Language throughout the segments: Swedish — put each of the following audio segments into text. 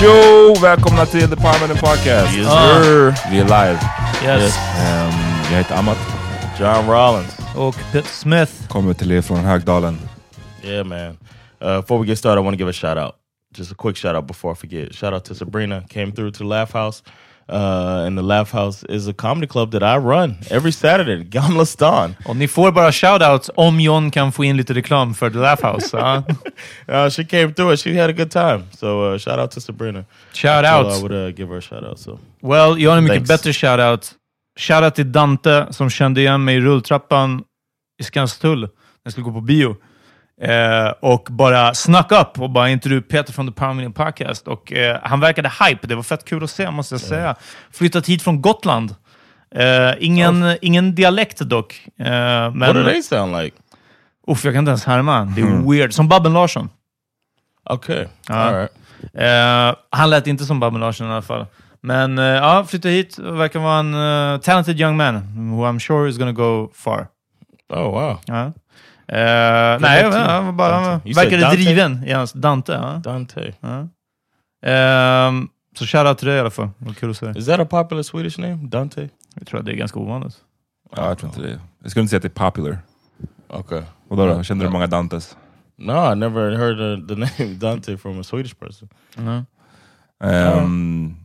Tjo! Välkomna till The Parliament Podcast. Yes, sir. Vi är live. Yes. Ehm, jag heter Amat, John Rollins. Och Pitt Smith. kommer till er från Högdalen. Yeah, man. Uh, before we get started, I want to give a shout out. Just a quick shout out before I forget. Shout out to Sabrina. Came through to Laugh House. Uh, and the Laugh House is a comedy club that I run every Saturday. Gamla stan. Och ni får bara shoutouts om John kan få in lite reklam för The Laugh House. ja. Uh, she came through it. She had a good time. So uh, shout out to Sabrina. Shout out. I would uh, give her a shout out. So Well, jag har en mycket bättre shoutout. Shoutout till Dante som kände igen mig i rulltrappan i Skanstull när jag skulle gå på bio. Eh, och bara snuck upp och bara inte du Peter från The Power Meeting Podcast. Och, eh, han verkade hype. Det var fett kul att se, måste jag säga. Flyttat hit från Gotland. Eh, ingen, ingen dialekt dock. Eh, men, what do they sound like? Uff, jag kan inte ens härma. Det är weird. Som Babben Larsson. Okay. Ja. Right. Eh, han lät inte som Babben Larsson i alla fall. Men ja, flyttade hit. Verkar vara en talented young man who I'm sure is gonna go far. Oh, wow. Ja. Eh, nej, han var bara, Dante. You said verkade Dante? driven. i hans- Dante, ja. Dante. Ehm, så shoutout till dig i alla fall. Vad kul att se. Is that a popular Swedish name? Dante? Jag tror att det är ganska ovanligt. Ja, jag tror inte det. Jag skulle inte säga att det är popular. Okay. Vadå då? Känner du många Dantes? No, I never heard uh, the name Dante from a Swedish person. Ehm,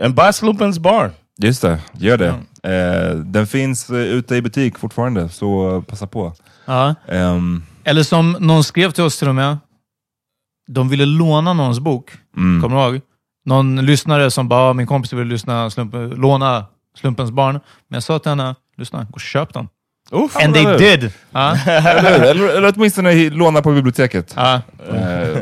And buy Sloopens Barn. Just det, gör det. Eh, den finns eh, ute i butik fortfarande, så passa på. Ja. Ehm, Eller som någon skrev till oss till och med. De ville låna någons bok. mm. Kommer du ihåg? Någon lyssnare som bara, "Ah, min kompis vill lyssna, slump, låna Slumpens barn. Men jag sa till henne, lyssna, gå och köp den. Oof. And they did! Ja. eller, eller, eller åtminstone låna på biblioteket. Ja. Eh,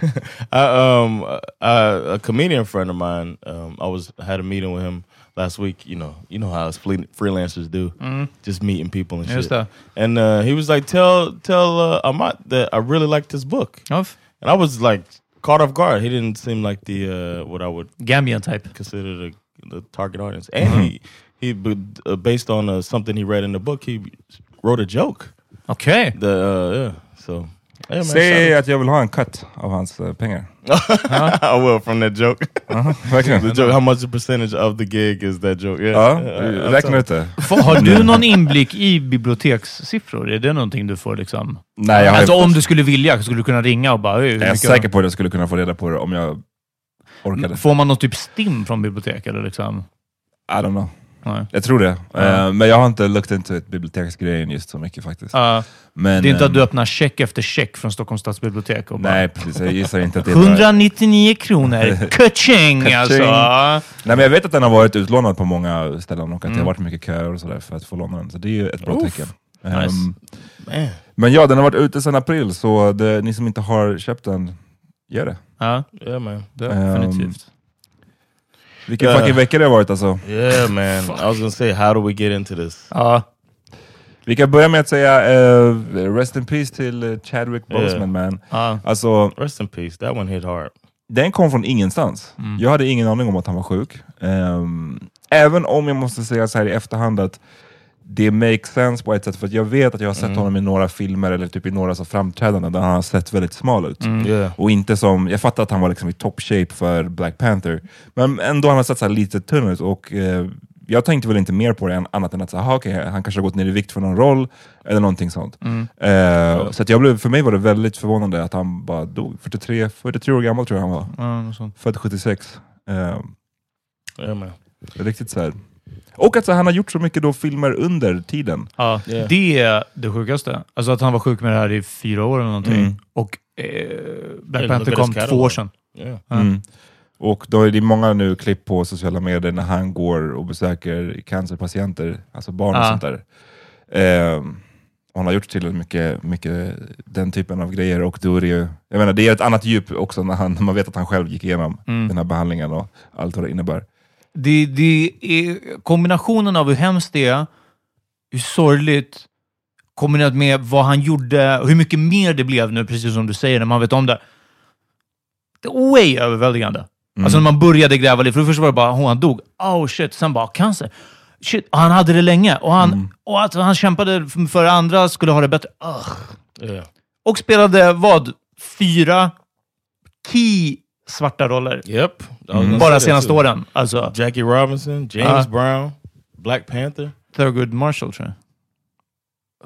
I, um, uh, a comedian friend of mine, um, I was had a meeting with him last week. You know, you know how us freelancers do, just meeting people and Just shit. that. And uh, he was like, "Tell tell uh, Amat that I really liked this book." Ja. And I was like caught off guard. He didn't seem like the uh, what I would Gambian type. consider the, the target audience. And he he but, uh, based on uh, something he read in the book, he wrote a joke. Okay. The uh, yeah, so yeah, man, Säg shout att jag vill ha en cut av hans pengar. Out. I will from that joke. Verkligen. the joke. How much percentage of the gig is that joke? Yeah, Ja, räkna ut det. Har du någon inblick i bibliotekssiffror? Är det någonting du får liksom... Nej, jag, har Alltså om du skulle vilja, skulle du kunna ringa och bara... "Hej, hur jag är säker på att jag skulle kunna få reda på det om jag orkade. Får man någon typ stim från bibliotek eller liksom? I don't know. Nej. Jag tror det. Eh, men jag har inte looked into it, biblioteksgrejen just så mycket faktiskt. Ja. Men, det är inte att ehm, du öppnar check efter check från Stockholms stadsbibliotek och bara, Nej, precis. Jag gissar inte att det är bara... 199 kronor, kaching alltså! Nej, men jag vet att den har varit utlånad på många ställen och att det Mm. har varit mycket köer och sådär för att få låna den. Så det är ju ett bra Oof. tecken. Nice. Ehm, Man. men ja, den har varit ute sedan april, så det, ni som inte har köpt den, gör det. Ja, Yeah, man. definitivt. Vilken fucking vecka det har varit alltså. Yeah, man. I was gonna say, how do we get into this? Ja. Vi kan börja med att säga eh, rest in peace till eh, Chadwick Yeah. Boseman man. Ja. Alltså, Rest in peace. That one hit hard. den kom från ingenstans. Mm. Jag hade ingen aning om att han var sjuk. Ehm, även om jag måste säga så här i efterhand att det makes sense på ett sätt, för att jag vet att jag har sett Mm. honom i några filmer eller typ i några så framträdanden där han har sett väldigt smal ut. Mm. Yeah. Och inte som, jag fattar att han var liksom i top shape för Black Panther, men ändå han har sett så här lite tunn ut. Och, eh, jag tänkte väl inte mer på det än, annat än att så, aha, okej, han kanske har gått ner i vikt för någon roll, eller någonting sånt. Mm. Eh, Så att jag blev, för mig var det väldigt förvånande att han bara dog. 43, 43 år gammal tror jag han var. Ja, sånt. Född 76. Eh, Yeah, man. riktigt så här. Och att så, han har gjort så mycket då filmer under tiden. Ja, Yeah. det är det sjukaste. Alltså att han var sjuk med det här i fyra år eller någonting. Mm. Och eh, Black Panther kom två år sedan. Yeah. Ja. Mm. Och då är det många nu klipp på sociala medier när han går och besöker cancerpatienter, alltså barn och Ja. sånt där. Och han har gjort till mycket, mycket den typen av grejer och då är det ju, jag menar, det är ett annat djup också när, han, när man vet att han själv gick igenom Mm. den här behandlingen och allt vad det innebär. Det, det är kombinationen av hur hemskt det är, hur sorgligt, kombinerat med vad han gjorde och hur mycket mer det blev nu, precis som du säger, när man vet om det. Det är way överväldigande. Mm. Alltså när man började gräva lite, för först var det bara, oh, han dog. Oh shit, sen bara cancer. Shit, och han hade det länge. Och, han, Mm. och att han kämpade för att andra skulle ha det bättre. Ugh. Yeah. Och spelade vad? Fyra key svarta roller. Yep. Mm. say Bara senaste åren. Alltså, Jackie Robinson, James Uh. Brown, Black Panther. Thurgood Marshall tror jag.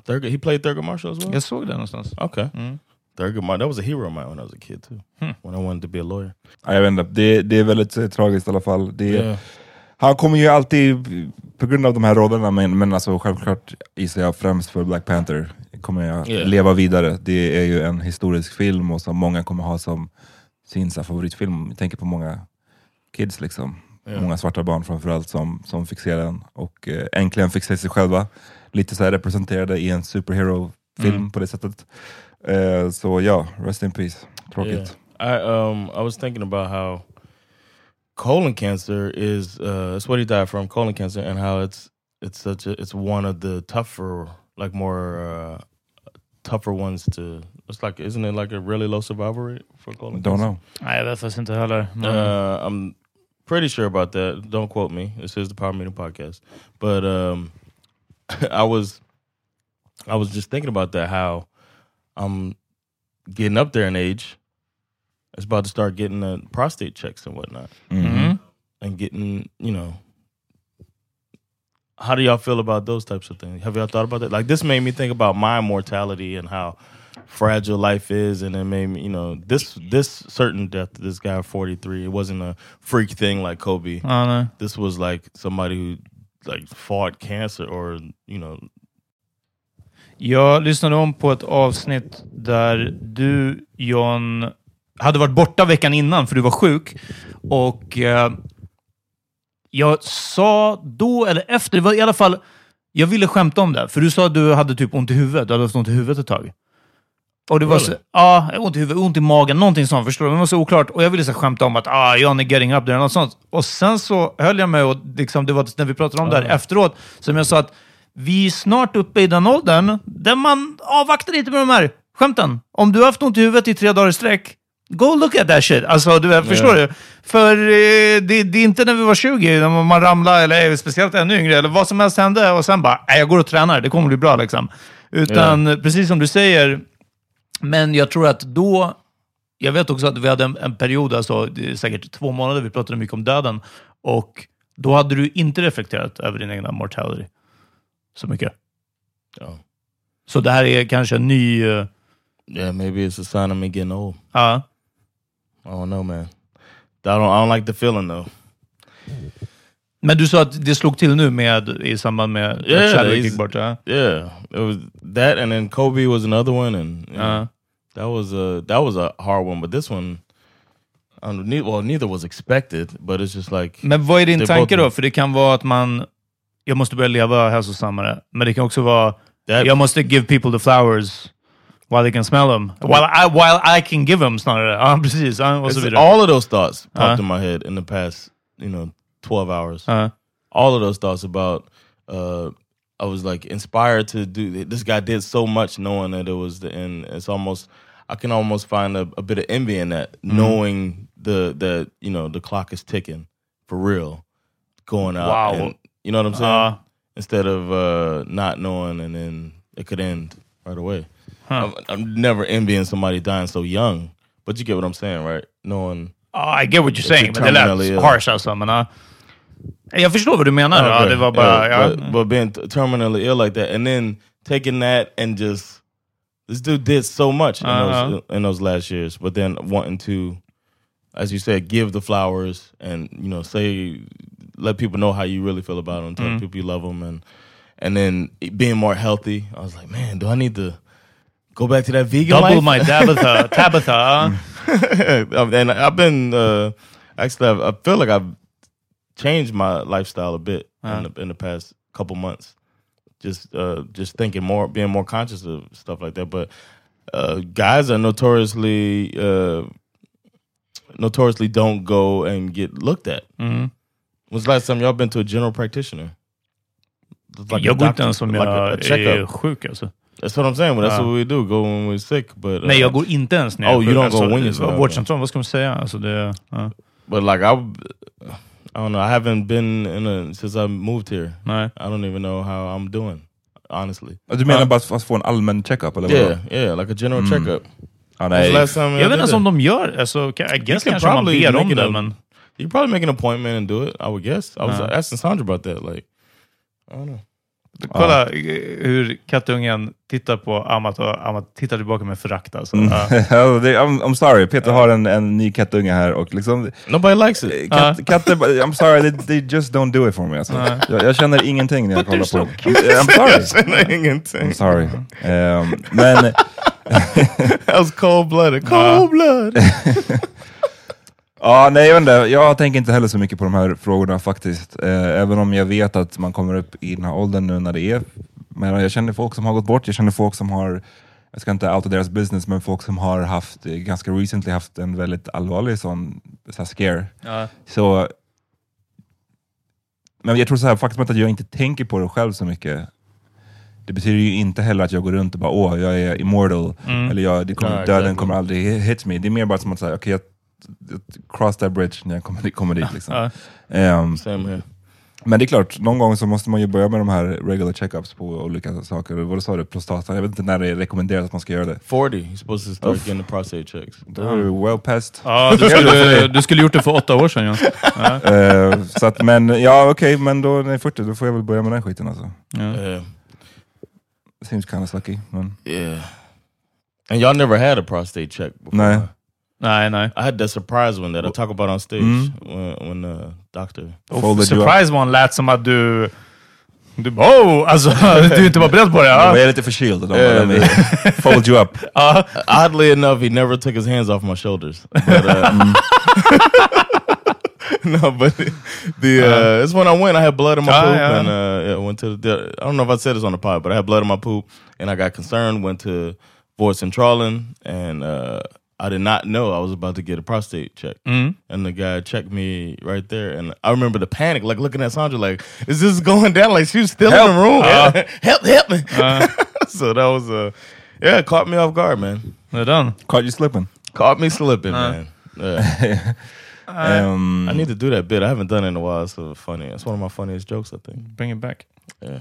Thurgood, he played Thurgood Marshall as well. Jag såg det någonstans. Okay. Mm. Thurgood Marshall. That was a hero of mine when I was a kid too. Hmm. When I wanted to be a lawyer. Ja, jag vet inte, det, det är väldigt eh, tragiskt i alla fall. Det, Yeah. Han kommer ju alltid, på grund av de här rollerna, men, men alltså självklart gissar jag främst för Black Panther, kommer jag Yeah. leva vidare. Det är ju en historisk film och som många kommer ha som sin favoritfilm. Jag tänker på många kids, liksom. Yeah. många svarta barn framförallt som, som fick se den och eh, äntligen fick se sig själva lite så representerade i en superhero-film Mm. på det sättet. Eh, så ja, rest in peace. Tråkigt. Yeah. I um I was thinking about how colon cancer is uh that's what he died from colon cancer and how it's it's such a it's one of the tougher like more uh tougher ones to it's like isn't it like a really low survival rate for colon Don't know. Nej, jag vet faktiskt inte heller. Uh, I'm pretty sure about that. Don't quote me. This is the Power Meeting podcast. But um, I was, I was just thinking about that. How I'm getting up there in age. It's about to start getting the prostate checks and whatnot, Mhm. Mhm. and getting you know. How do y'all feel about those types of things? Have y'all thought about that? Like this made me think about my mortality and how fragile life is, and it made me, you know, this this certain death, this guy forty three, it wasn't a freak thing like Kobe. Ja, nej. This was like somebody who like fought cancer or you know. Jag lyssnade om på ett avsnitt där du, John, hade varit borta veckan innan för du var sjuk. Och eh, jag sa då, eller efter, det var i alla fall, jag ville skämta om det. För du sa att du hade typ ont i huvudet. Du hade haft ont i huvudet ett tag. Och det var så, ja, ont i huvudet, ont i magen, någonting sånt. Förstår du? Men det var så oklart. Och jag ville så skämta om att ah, är getting up there, något sånt. Och sen så höll jag mig och liksom, det var när vi pratade om det här efteråt, som jag sa att vi är snart uppe i den åldern där man avvaktar lite med de här skämten. Om du har haft ont i huvudet i tre dagar i sträck, go look at that shit. Alltså, du vet, förstår du? För eh, det, det är inte när vi var 20, när man ramlade, eller speciellt ännu yngre, eller vad som helst hände och sen bara, "Nej, jag går och tränar, det kommer bli bra liksom. Utan precis som du säger, men jag tror att då... Jag vet också att vi hade en, en period, alltså, det är säkert två månader, vi pratade mycket om döden. Och då hade du inte reflekterat över din egna mortality så mycket. Oh, Så det här är kanske en ny... eh, yeah, maybe it's a sign of me getting old. Ja. I don't know, man. I don't. I don't like the feeling though. Men du sa att det slog till nu med, i samband med Yeah, att Chadwick gick bort? Ja. Yeah, it was that, and then Kobe was another one, and know, Uh. that was a that was a hard one. But this one, ne- well, neither was expected, but it's just like Men vad är din tanke då? För det kan vara att man, jag måste börja leva hälsosammare. Men det kan också vara, That- jag måste give people the flowers while they can smell them. While I, while I can give them snarare. Ja, precis. Ja, och så vidare. all of those thoughts popped Uh. in my head in the past, you know, twelve hours. Ja. all of those thoughts about uh I was like inspired to do this guy did so much knowing that it was the end. It's almost I can almost find a, a bit of envy in that, knowing the the you know the clock is ticking for real, going out. Wow. and- you know what I'm saying? Uh. Instead of uh not knowing and then it could end right away. I'm, I'm never envying somebody dying so young, but you get what I'm saying, right? Knowing Ja, I get what you're saying, but det terminally lät ill. harsh or something, ja. Jag förstår vad du menar. Ja, Okay. det var bara... Yeah, Ja. but, but being terminally ill like that, and then taking that and just this dude did so much in, Uh-huh. those, in those last years, but then wanting to, as you said, give the flowers and you know say, let people know how you really feel about them, tell Mm-hmm. people you love them, and and then being more healthy. I was like, man, do I need to go back to that vegan Double life? my Tabitha. Tabitha. ja. and I've been uh, actually, I've, I feel like I've changed my lifestyle a bit in, the, in the past couple months. Just, uh, just thinking more, being more conscious of stuff like that. But uh, guys are notoriously, uh, notoriously don't go and get looked at. Mm. When's the last time y'all been to a general practitioner? Like a jag går inte ens om like jag a- a är checkup. sjuk alltså. That's what I'm saying. But that's what we do. Go when we're sick. But uh, Nej, jag går inte ens när jag Oh, är you sjuk. don't alltså, go when you're sick, okay. Vårdcentralen, vad ska man säga? Alltså, det, ja. But like I, I don't know. I haven't been in a since I moved here. Nej. I don't even know how I'm doing, honestly. Du menar bara att få en allmän checkup? Eller Yeah, vadå? yeah, like a general checkup. Ja, When's nej. last time Jag vet inte om de gör, alltså, I guess can kanske man probably ber om det, men... You probably make an appointment and do it. I would guess. I was Uh-huh. asking Sandra about that. Like, I don't know. Kolla eh, hur kattungen tittar på Amat och Amat tittar tillbaka med förakt. Alltså. Mm. Ja. Ja, det- I'm, I'm sorry, Peter har en, en ny kattunge här och liksom... Nobody likes it. Katt, katter, I'm sorry, they, they just don't do it for me. Alltså. Jag, jag känner ingenting när jag But kollar they're på dem. I'm, I'm sorry. Ingenting. I'm sorry. Um, men... That was cold blooded. Cold blood. Ja, nej, jag, inte. jag tänker inte heller så mycket på de här frågorna faktiskt. Eh, även om jag vet att man kommer upp i den här åldern nu när det är. Men jag känner folk som har gått bort, jag känner folk som har, jag ska inte outa deras business, men folk som har haft, ganska recently haft en väldigt allvarlig sån så här scare. Ja. Så, men jag tror så här, faktum att jag inte tänker på det själv så mycket, det betyder ju inte heller att jag går runt och bara åh, jag är immortal, eller jag, det kommer, Ja, döden exactly. kommer aldrig hit me. Det är mer bara som att säga, okej, jag cross that bridge när jag kommer, kommer dit. Liksom. Here. men det är klart, någon gång så måste man ju börja med de här regular checkups på olika saker. Vad sa du? Prostatan? Jag vet inte när det är rekommenderat att man ska göra det. 40. You're supposed to start getting the prostate checks. Då är du well past. Ja, du, skulle, du skulle gjort det för åtta år sedan. Ja. Ja. Eh, så att, men ja, okej, men då när jag är 40, då får jag väl börja med den skiten alltså. Yeah. Seems kind of sucky, men... Yeah. And y'all never had a prostate check before? Nej. Nej, nej. I had that surprise one that I talk about on stage Mm. when, when the doctor. Folded you up. Surprise one lät som att du... Du bara oh! Alltså, du inte var beredd på det. Jag Ja. är lite förkyld och de Yeah, bara, "Let me fold you up. Ja. Oddly enough, he never took his hands off my shoulders. But, uh, no, but the uh, it's when I went. I had blood in my Ah, poop, and uh, yeah, went to the. I don't know if I said this on the pod, but I had blood in my poop, and I got concerned. Went to Fort Centralen, and uh, I did not know I was about to get a prostate check. Mm-hmm. And the guy checked me right there, and I remember the panic, like looking at Sandra, like, "Is this going down?" Like she was still in the room. Uh-huh. help, help me! Uh-huh. so that was uh, yeah, it caught me off guard, man. Det är den. Caught you slipping. Caught me slipping, uh-huh. man. Uh, yeah. Um, I need to do that bit. I haven't done it in a while. It's so funny. It's one of my funniest jokes, I think. Bring it back. Yeah.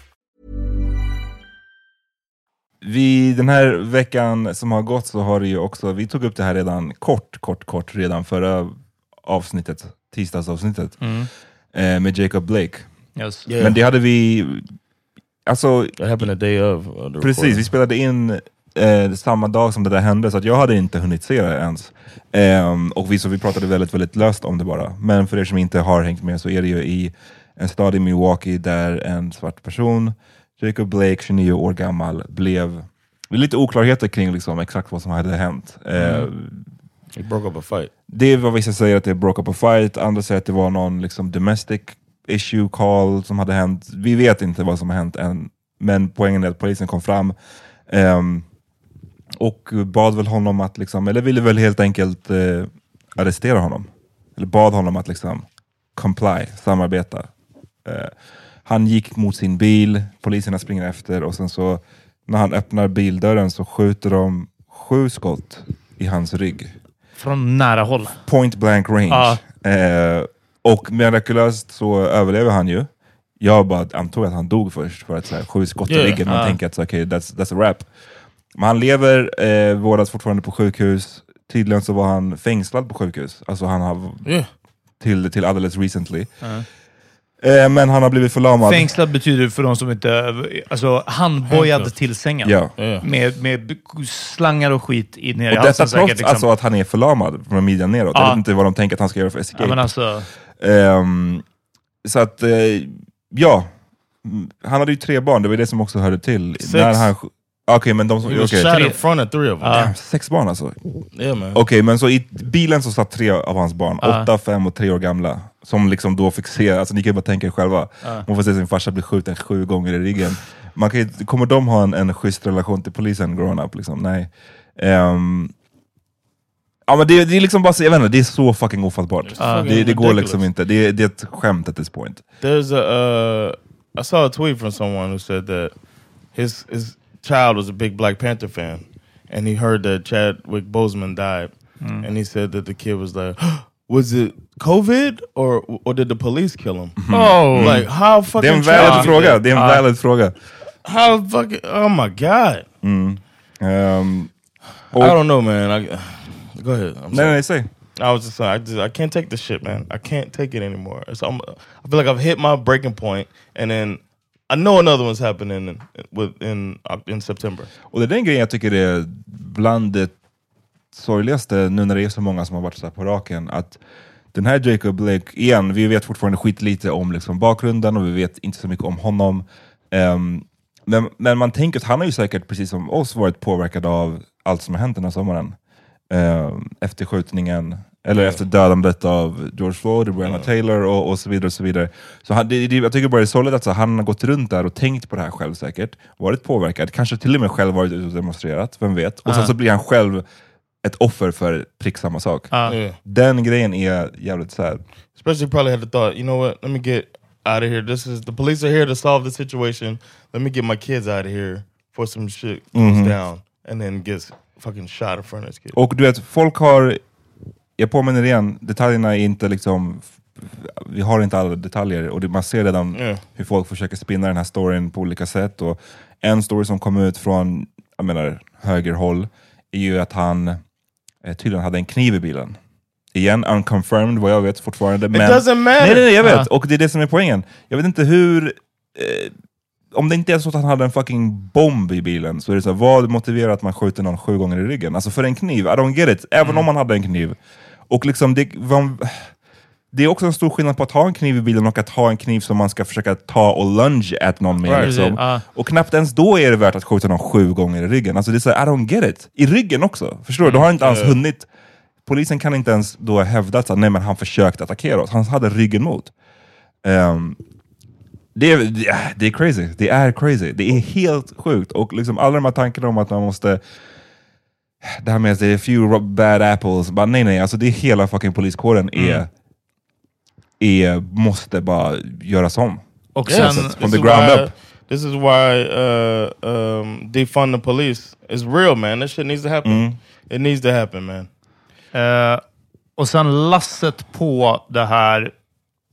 Vi, den här veckan som har gått så har det ju också, vi tog upp det här redan kort, kort, kort redan förra avsnittet, tisdagsavsnittet, eh, med Jacob Blake. Yes. Yeah. Men det hade vi, alltså That happened a day of. uh, Precis, vi spelade in eh, samma dag som det där hände, så att jag hade inte hunnit se det ens. Ehm, och vi, så vi pratade väldigt, väldigt löst om det bara. Men för er som inte har hängt med så är det ju i en stad i Milwaukee där en svart person, Jacob Blake, 29 år gammal, blev... Det är lite oklarheter kring liksom exakt vad som hade hänt. Eh, He broke up a fight. det är vad vissa säger att det broke up a fight, andra säger att det var någon liksom, domestic issue call som hade hänt. Vi vet inte vad som har hänt än, men poängen är att polisen kom fram ehm, och bad väl honom att, liksom, eller ville väl helt enkelt eh, arrestera honom. Eller bad honom att liksom comply, samarbeta. Eh, han gick mot sin bil, poliserna springer efter och sen så när han öppnar bildörren så skjuter de sju skott i hans rygg Från nära håll. point blank range. Ja. Eh, och mirakulöst så överlever han ju. Jag bara antog att han dog först för att så här, sju skott i Yeah. ryggen. Man Ja. tänker att så, okay, that's, that's a wrap. Men han lever, eh, vårdas fortfarande på sjukhus. Tydligen så var han fängslad på sjukhus. Alltså han har Yeah. till, till alldeles recently. Eh, men han har blivit förlamad. Fängslad betyder för de som inte... Alltså handbojad till sängen. Ja. Med, med slangar och skit i ner i Och halsen detta säkert, trots liksom. alltså, att han är förlamad från midjan neråt. Ja. Jag vet inte vad de tänker att han ska göra för escape. ja, men alltså, Ehm, så att, eh, ja. Han hade ju tre barn, det var det som också hörde till. Sex. När han, Okej, men de som... He was okej. shot Tre. in front of three of them. Ja. Sex barn alltså? Yeah, man. Okej, men så i bilen så satt tre av hans barn, åtta, fem och tre år gamla. Som liksom då fick se, alltså ni kan ju bara tänka er själva, man får se sin farsa bli skjuten sju gånger i ryggen. Man kan, ju- kommer de ha en, en schysst relation till polisen grown up? Liksom? Nej. Ehm, ja, men det, det är liksom bara, så- jag vet inte, det är så fucking ofattbart. fucking det, det går liksom inte, det, är- det är ett skämt at this point. There's a. Uh, I saw a tweet from someone who said that his his child was a big Black Panther fan, and he heard that Chadwick Boseman died, and he said that the kid was like, "Was it COVID or or did the police kill him?" oh, Like how fucking Det är en valid is fråga, that? det är en valid fråga. How fucking oh my god! Ehm, I don't know, man. I, go ahead. I'm nej, sorry. nej, säg. I was just saying, I just I can't take this shit, man. I can't take it anymore. It's, I'm, I feel like I've hit my breaking point, and then I know another one's happening in, with in uh, in September. Och det är den grejen jag tycker är bland det sorgligaste, nu när det är så många som har varit så på raken, att den här Jacob Blake, igen, vi vet fortfarande skit lite om liksom bakgrunden och vi vet inte så mycket om honom. Ehm, men, men man tänker att han har ju säkert, precis som oss, varit påverkad av allt som har hänt den här sommaren. Ehm, efter skjutningen, eller efter dödandet av George Floyd och Breonna Taylor och, och så vidare. och så vidare. Så han, det, det, jag tycker bara det är sorgligt att så, han har gått runt där och tänkt på det här själv säkert, varit påverkad, kanske till och med själv varit ute och demonstrerat, vem vet? Och sen så blir han själv ett offer för prick samma sak. Yeah. Den grejen är jävligt sad. Especially probably had the thought, you know what? Let me get out of here. This is the police are here to solve the situation. Let me get my kids out of here for some shit goes down, and then gets fucking shot in front of his kid. Och du vet, folk har, jag påminner igen, detaljerna är inte liksom, vi har inte alla detaljer och det, man ser redan Yeah. hur folk försöker spinna den här storyn på olika sätt. Och en story som kom ut från jag menar högerhåll, är ju att han tydligen hade en kniv i bilen. Igen, unconfirmed vad jag vet fortfarande. It doesn't matter. Nej, nej, nej, jag vet. Ja. Och det är det som är poängen. Jag vet inte hur... Eh, om det inte är så att han hade en fucking bomb i bilen, så är det så här, vad motiverar att man skjuter någon sju gånger i ryggen? Alltså för en kniv, I don't get it. Även om man hade en kniv. Och liksom, det, vad- det är också en stor skillnad på att ha en kniv i bilen och att ha en kniv som man ska försöka ta och lunge at någon med. Right. Liksom. Ja. Och knappt ens då är det värt att skjuta någon sju gånger i ryggen. Alltså det är så här, I don't get it. I ryggen också. Förstår du? Du har inte ens hunnit... Polisen kan inte ens då hävda att nej, men han försökte attackera oss. Han hade ryggen mot. Ehm, det, är, det är- crazy. Det är crazy. Det är helt sjukt. Och liksom alla de här tankarna om att man måste... Det här med att det är few bad apples. Bara, nej, nej. Alltså det är hela fucking poliskåren är, är, måste bara göras om. Och sen, this from the ground why- up. This is why uh, um, defund the police is real, man. That shit needs to happen. Mm. It needs to happen, man. Eh, och sen lasset på det här,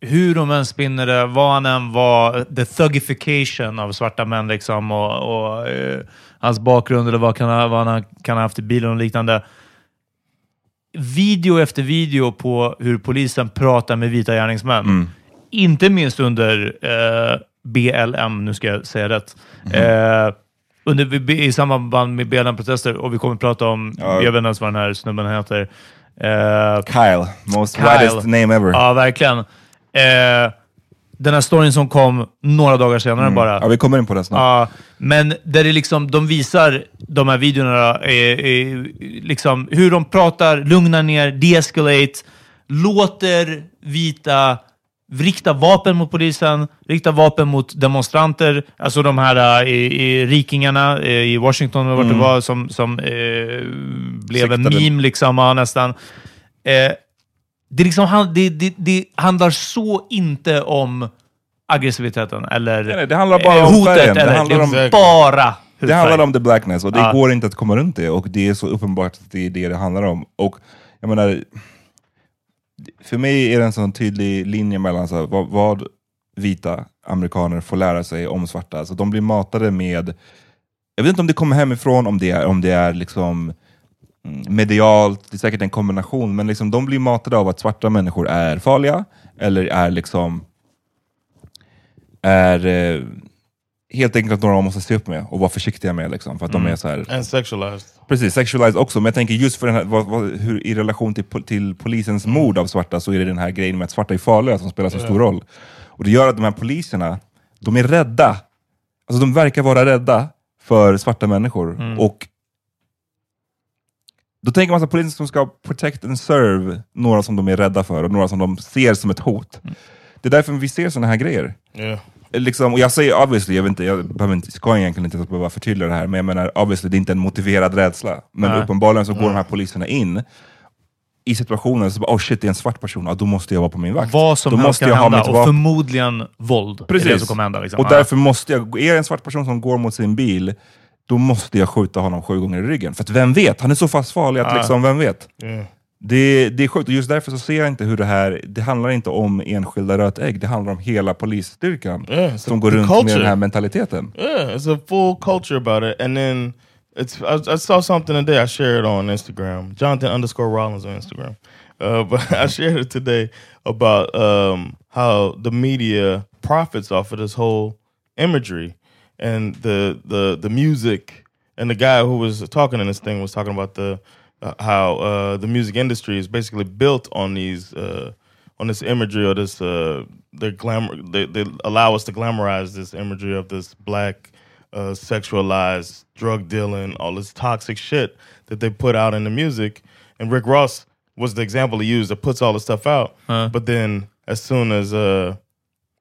hur de än spinner det, vad han än var, the thugification av svarta män liksom och, och eh, hans bakgrund eller vad, kan, vad han kan ha haft i bilen och liknande. Video efter video på hur polisen pratar med vita gärningsmän. Inte minst under eh, BLM, nu ska jag säga rätt. Eh, under, I samband med BLM-protester, och vi kommer att prata om, Ja. jag vet inte ens vad den här snubben heter. Eh, Kyle, most Kyle. whitest name ever. Ja, verkligen. Eh, den här storyn som kom några dagar senare bara. Mm. Ja, vi kommer in på det snart. Ja, men där det liksom, de visar de här videorna, eh, eh, liksom, hur de pratar, lugnar ner, de-escalate, låter vita rikta vapen mot polisen, rikta vapen mot demonstranter, alltså de här eh, i, rikingarna eh, i Washington, eller vart det var, som, som eh, blev en Siktade. meme liksom, ja, nästan. Eh, det, liksom, det, det, det handlar så inte om aggressiviteten eller Nej, nej, det handlar bara eh, om hotet. färgen. Det Eller, handlar det om- är bara Det handlar om the blackness och det Ja. går inte att komma runt det och det är så uppenbart att det är det det handlar om. Och jag menar, för mig är det en sån tydlig linje mellan så här, vad, vad vita amerikaner får lära sig om svarta. Så de blir matade med, jag vet inte om det kommer hemifrån, om det är, om det är liksom medialt, det är säkert en kombination, men liksom de blir matade av att svarta människor är farliga, eller är liksom är eh, helt enkelt några man måste se upp med och vara försiktiga med. Liksom, för att de är så här, And sexualized. Precis, sexualized också. Men jag tänker just för den här, vad, vad, hur, i relation till, till polisens mord av svarta så är det den här grejen med att svarta är farliga som spelar så stor roll. Och det gör att de här poliserna, de är rädda. Alltså de verkar vara rädda för svarta människor. Och då tänker man att polisen som ska protect and serve några som de är rädda för och några som de ser som ett hot. Det är därför vi ser sådana här grejer. Yeah. Liksom, och jag säger obviously, jag, vet inte, jag behöver inte, ska egentligen inte behöva förtydliga det här, men jag menar obviously, det är inte en motiverad rädsla. Men Nej. uppenbarligen så går de här poliserna in i situationen, så bara, oh shit det är en svart person, ja, då måste jag vara på min vakt. Vad som då helst måste kan jag hända och förmodligen våld. är det som kommer hända. Liksom. Och därför måste jag, är det en svart person som går mot sin bil, då måste jag skjuta honom sju gånger i ryggen. För att vem vet? Han är så fast farlig att Ja. liksom, vem vet? Yeah. Det, det är sjukt, och just därför så ser jag inte hur det här, det handlar inte om enskilda rötägg, det handlar om hela polisstyrkan Yeah, so som går runt med culture. den här mentaliteten. Yeah, it's a full culture about it. And then it's I, I saw something today. I shared it on Instagram. Jonathan underscore Rollins on Instagram. Uh, but I shared it today about um, how the media profits off of this whole imagery and the the the music. And the guy who was talking in this thing was talking about the uh, how uh, the music industry is basically built on these uh, on this imagery or this uh, they glamour they, they allow us to glamorize this imagery of this black uh, sexualized drug dealing all this toxic shit that they put out in the music and Rick Ross was the example he used that puts all the stuff out Uh. but then as soon as uh,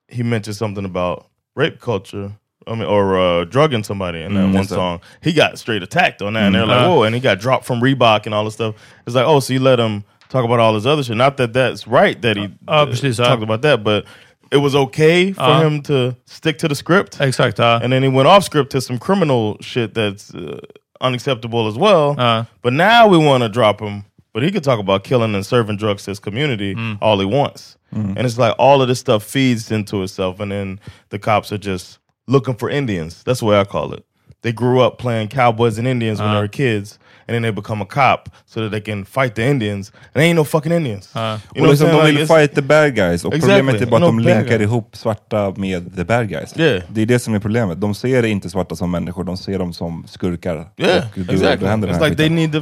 he mentioned something about rape culture I mean, or uh, drugging somebody in that Mm, one song, he got straight attacked on that, and they're like, Uh. "Whoa!" And he got dropped from Reebok and all this stuff. It's like, oh, so you let him talk about all this other shit. Not that that's right that he uh, precis, talked about that, but it was okay for Ja. him to stick to the script, Exakt, ja. and then he went off script to some criminal shit that's uh, unacceptable as well. Ja. But now we want to drop him. But he could talk about killing and serving drugs to his community all he wants. And it's like all of this stuff feeds into itself, and then the cops are just looking for Indians. That's the way I call it. they grew up playing cowboys and Indians when Uh. they were kids, and then they become a cop so that they can fight the Indians. And they ain't no fucking Indians. Uh. You Och know what I'm liksom, saying? de Like, vill it's- fight the bad guys. Och Exactly. problemet är bara att No de guys. ihop svarta med the bad guys. Yeah. Det är det som är problemet. De ser inte svarta som människor, de ser dem som skurkar. Yeah, och då, exactly. händer It's like they need to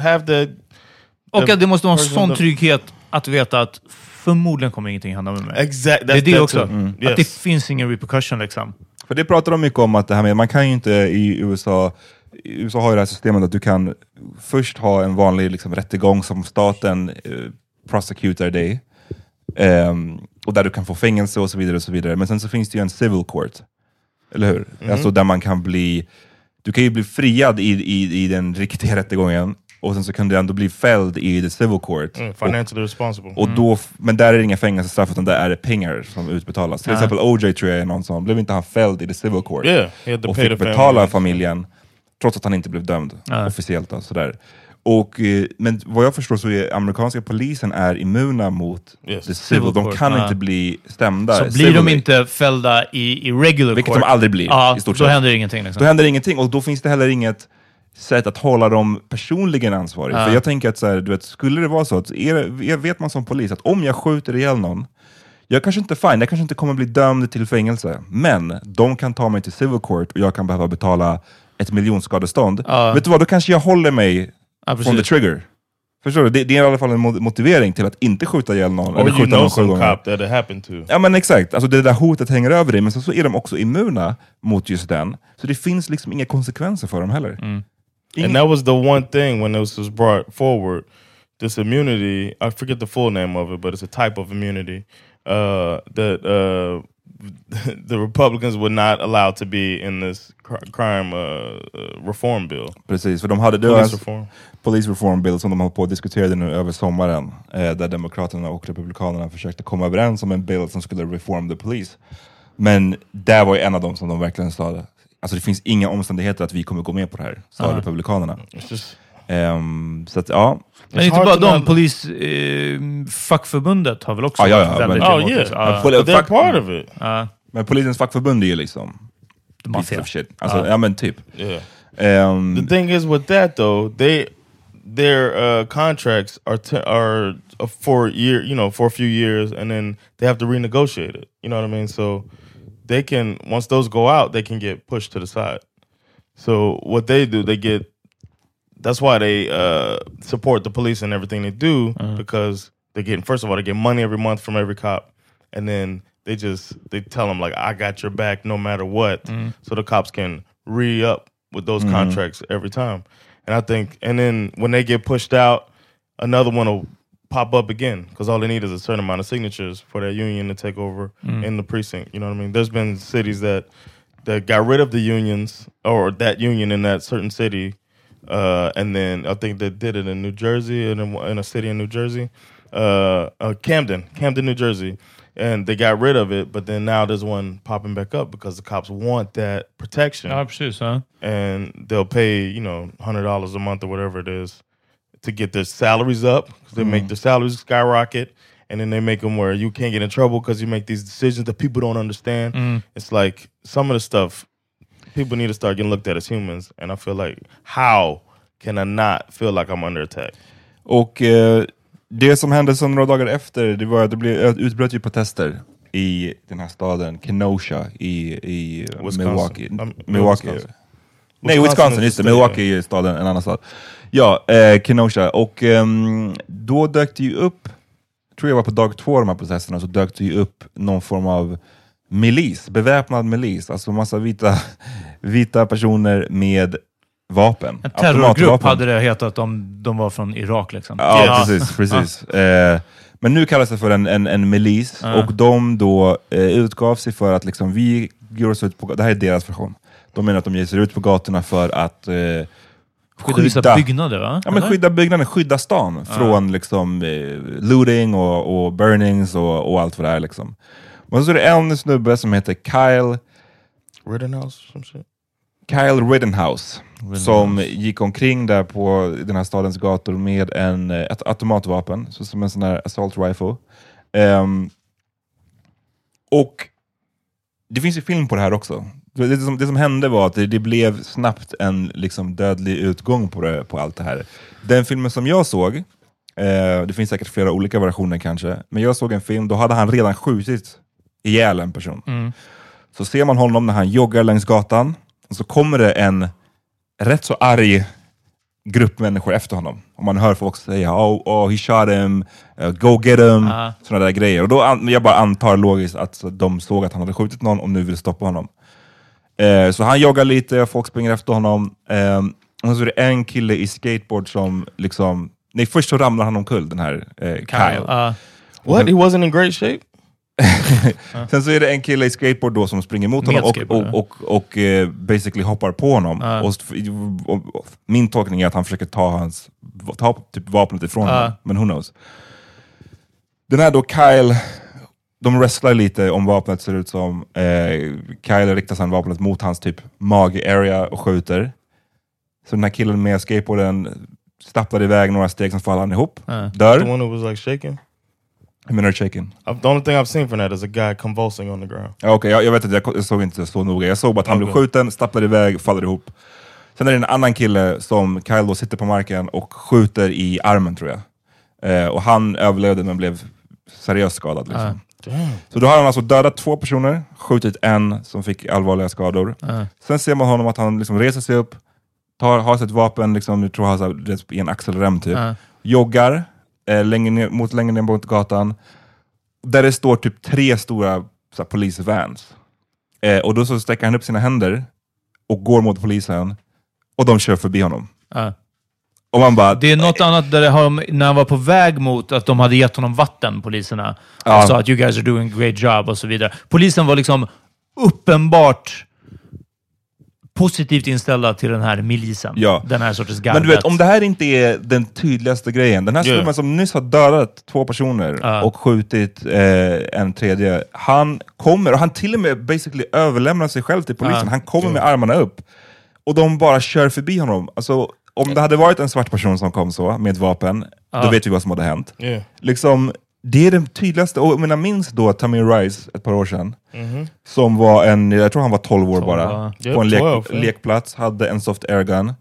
have the... Och att det måste vara en sån trygghet att veta att förmodligen kommer ingenting hända med mig. Exact, det är det också. Mm. Att det finns ingen repercussion liksom. För det pratar de mycket om att det här med, man kan ju inte i USA, i USA har ju det här systemet att du kan först ha en vanlig liksom, rättegång som staten eh, prosecutar dig. Ehm, och där du kan få fängelse och så vidare. och så vidare. Men sen så finns det ju en civil court. Eller hur? Mhm. Alltså där man kan bli, du kan ju bli friad i, i, i den riktiga rättegången och sen så kan du ändå bli fälld i the civil court. Mm, financially responsible. Och då, f- men där är det inga fängelsestraff utan där är det pengar som utbetalas. Till Ja. exempel OJ tror jag är någon sån, blev inte han fälld i the civil court? Yeah, och fick betala family. familjen, trots att han inte blev dömd Ja. officiellt. Då, sådär. Och, eh, men vad jag förstår så är amerikanska polisen är immuna mot Yes. the civil. De kan ja. inte bli stämda. Så blir de civilly. inte fällda i, i regular Vilket court, de aldrig blir, ja, i stort då sett. händer ingenting. Liksom. Då händer ingenting och då finns det heller inget sätt att hålla dem personligen ansvariga. Ja. För jag tänker att så här, du vet, skulle det vara så att, är, vet man som polis att om jag skjuter ihjäl någon, jag kanske inte fine, jag kanske inte kommer bli dömd till fängelse, men de kan ta mig till civil court och jag kan behöva betala ett miljonskadestånd. Ja. Vet du vad, då kanske jag håller mig Ja, från the trigger. Förstår du? Det, det är i alla fall en mo- motivering till att inte skjuta ihjäl någon. Or eller you skjuta know någon sju some gånger. cop that it happened to. Ja men exakt, alltså det där hotet hänger över dig, men så, så är de också immuna mot just den. Så det finns liksom inga konsekvenser för dem heller. And that was the one thing when this was brought forward. This immunity, I forget the full name of it, but it's a type of immunity uh, that uh, the Republicans would not allow to be in this cr- crime uh, uh, reform bill. Precis, för de hade det Police reform. police reform bill som de har på och diskuterade nu över sommaren, eh, där Demokraterna och Republikanerna försökte komma överens om en bill som skulle reform the police. Men där var ju en av dem som de verkligen sa, alltså det finns inga omständigheter att vi kommer gå med på det här, sa Ja. Republikanerna. Ehm, så att ja, Men inte bara de, polis, eh, fackförbundet har väl också Ja, ja, ja, väldigt men- oh emot yeah, det. Ja. Poli- but they're fuck- part of it. Ja. men polisens fackförbund är ju liksom piece of shit. Alltså, Ja. ja. men typ. Yeah. Ehm, The thing is with that though, they their uh, contracts are are uh, for a year, you know, for a few years, and then they have to renegotiate it. You know what I mean? So they can once those go out, they can get pushed to the side. So what they do, they get. That's why they uh, support the police and everything they do uh-huh. because they get first of all they get money every month from every cop, and then they just they tell them like I got your back no matter what, mm-hmm. so the cops can re up with those mm-hmm. contracts every time. And I think, and then when they get pushed out, another one will pop up again because all they need is a certain amount of signatures for that union to take over in the precinct. You know what I mean? There's been cities that that got rid of the unions or that union in that certain city, uh, and then I think they did it in New Jersey and in, in a city in New Jersey, uh, uh, Camden, Camden, New Jersey, and they got rid of it. But then now there's one popping back up because the cops want that protection ja, precis. Ja. and they'll pay you know hundred dollars a month or whatever it is to get their salaries up they make their salaries skyrocket and then they make them where you can't get in trouble because you make these decisions that people don't understand it's like some of the stuff people need to start getting looked at as humans and i feel like how can i not feel like i'm under attack Och eh, det som hände så några dagar efter, det var att det blev, utbröt ju protester i den här staden Kenosha i, i Wisconsin. Milwaukee. Um, Milwaukee. Wisconsin. Nej, Wisconsin Wisconsin, is just det. Milwaukee är staden, en annan stad. Ja, eh, Kenosha. Och ehm, då dök det ju upp, tror jag var på dag två av de här protesterna, så dök det ju upp någon form av milis, beväpnad milis. Alltså massa vita, vita personer med vapen. En terrorgrupp automatvapen. hade det hetat om de var från Irak. Liksom. Ja, precis. precis. Eh, men nu kallas det för en, en, en milis Ja. och de då eh, utgav sig för att liksom, vi ger oss ut på Det här är deras version. De menar att de ger sig ut på gatorna för att eh, Skydda vissa byggnader va? Ja, men Eller? skydda byggnaden, skydda stan från liksom, eh, looting och, och burnings och, och allt vad det är. Liksom. Men så är det en snubbe som heter Kyle rittenhouse shit Kyle Rittenhouse, som gick omkring där på den här stadens gator med en, eh, ett automatvapen, så som en sån här assault rifle. Ehm, och det finns ju film på det här också. Det, som, det som hände var att det, det blev snabbt en liksom, dödlig utgång på, det, på allt det här. Den filmen som jag såg, eh, det finns säkert flera olika versioner kanske, men jag såg en film, då hade han redan skjutit ihjäl en person. Mm. Så ser man honom när han joggar längs gatan, och så kommer det en rätt så arg grupp människor efter honom. Och man hör folk säga oh, oh he shot him, uh, go get him, Ja. sådana där grejer. Och då an- jag bara antar logiskt att de såg att han hade skjutit någon och nu vill stoppa honom. Eh, så han joggar lite, folk springer efter honom. Eh, och så är det en kille i skateboard som liksom... Nej, först så ramlar han omkull, den här eh, Kyle. Ja. What? He wasn't in great shape? Sen så är det en kille i skateboard då som springer mot honom och, och, och, och, eh, basically hoppar på honom. Ja. Och, och, och, min tolkning är att han försöker ta, hans, ta typ vapnet ifrån Ja. honom, men who knows. Den här då Kyle, de wrestlar lite om vapnet ser ut som. Eh, Kyle riktar sedan vapnet mot hans typ mag-area och skjuter. Så den här killen med skateboarden stapplar iväg några steg, sen faller han ihop. Ja. Dör. The one who was like shaking? Menar du shaking? I've, the only thing I've seen from that is a guy convulsing on the ground. Ja, okej, jag, jag vet inte, jag, jag såg inte så noga. Jag såg bara att han blev Okej. skjuten, stapplar iväg, faller ihop. Sen är det en annan kille som Kyle då sitter på marken och skjuter i armen tror jag. Eh, och han överlevde men blev seriöst skadad. Liksom. Damn. Så då har han alltså dödat två personer, skjutit en som fick allvarliga skador. Ja. Sen ser man honom att han liksom reser sig upp, tar, har sitt vapen, liksom, jag tror han har i en axelrem typ. Ja. Joggar eh, längre ner, mot längre ner mot gatan. Där det står typ tre stora så här, polisvans. Eh, och då så sträcker han upp sina händer och går mot polisen. Och de kör förbi honom. Och man bara... Det är något annat där har, när han var på väg mot att de hade gett honom vatten, poliserna. Ja. Och sa att you guys are doing a great job och så vidare. Polisen var liksom uppenbart positivt inställda till den här milisen. Ja. Den här sortens Men gardet. du vet, om det här inte är den tydligaste grejen. Den här Yeah. snubben som nyss har dödat två personer Ja. och skjutit eh, en tredje. Han kommer, och han till och med basically överlämnar sig själv till polisen. Ja. Han kommer med armarna upp. Och de bara kör förbi honom. Alltså, om det hade varit en svart person som kom så, med ett vapen, då Ja. vet vi vad som hade hänt. Yeah. Liksom, det är den tydligaste, och jag minns då Tamir Rice ett par år sedan, Mhm. som var en, jag tror han var 12 år 12, bara, ja. på en lek, 12, ja. lekplats, hade en soft airgun.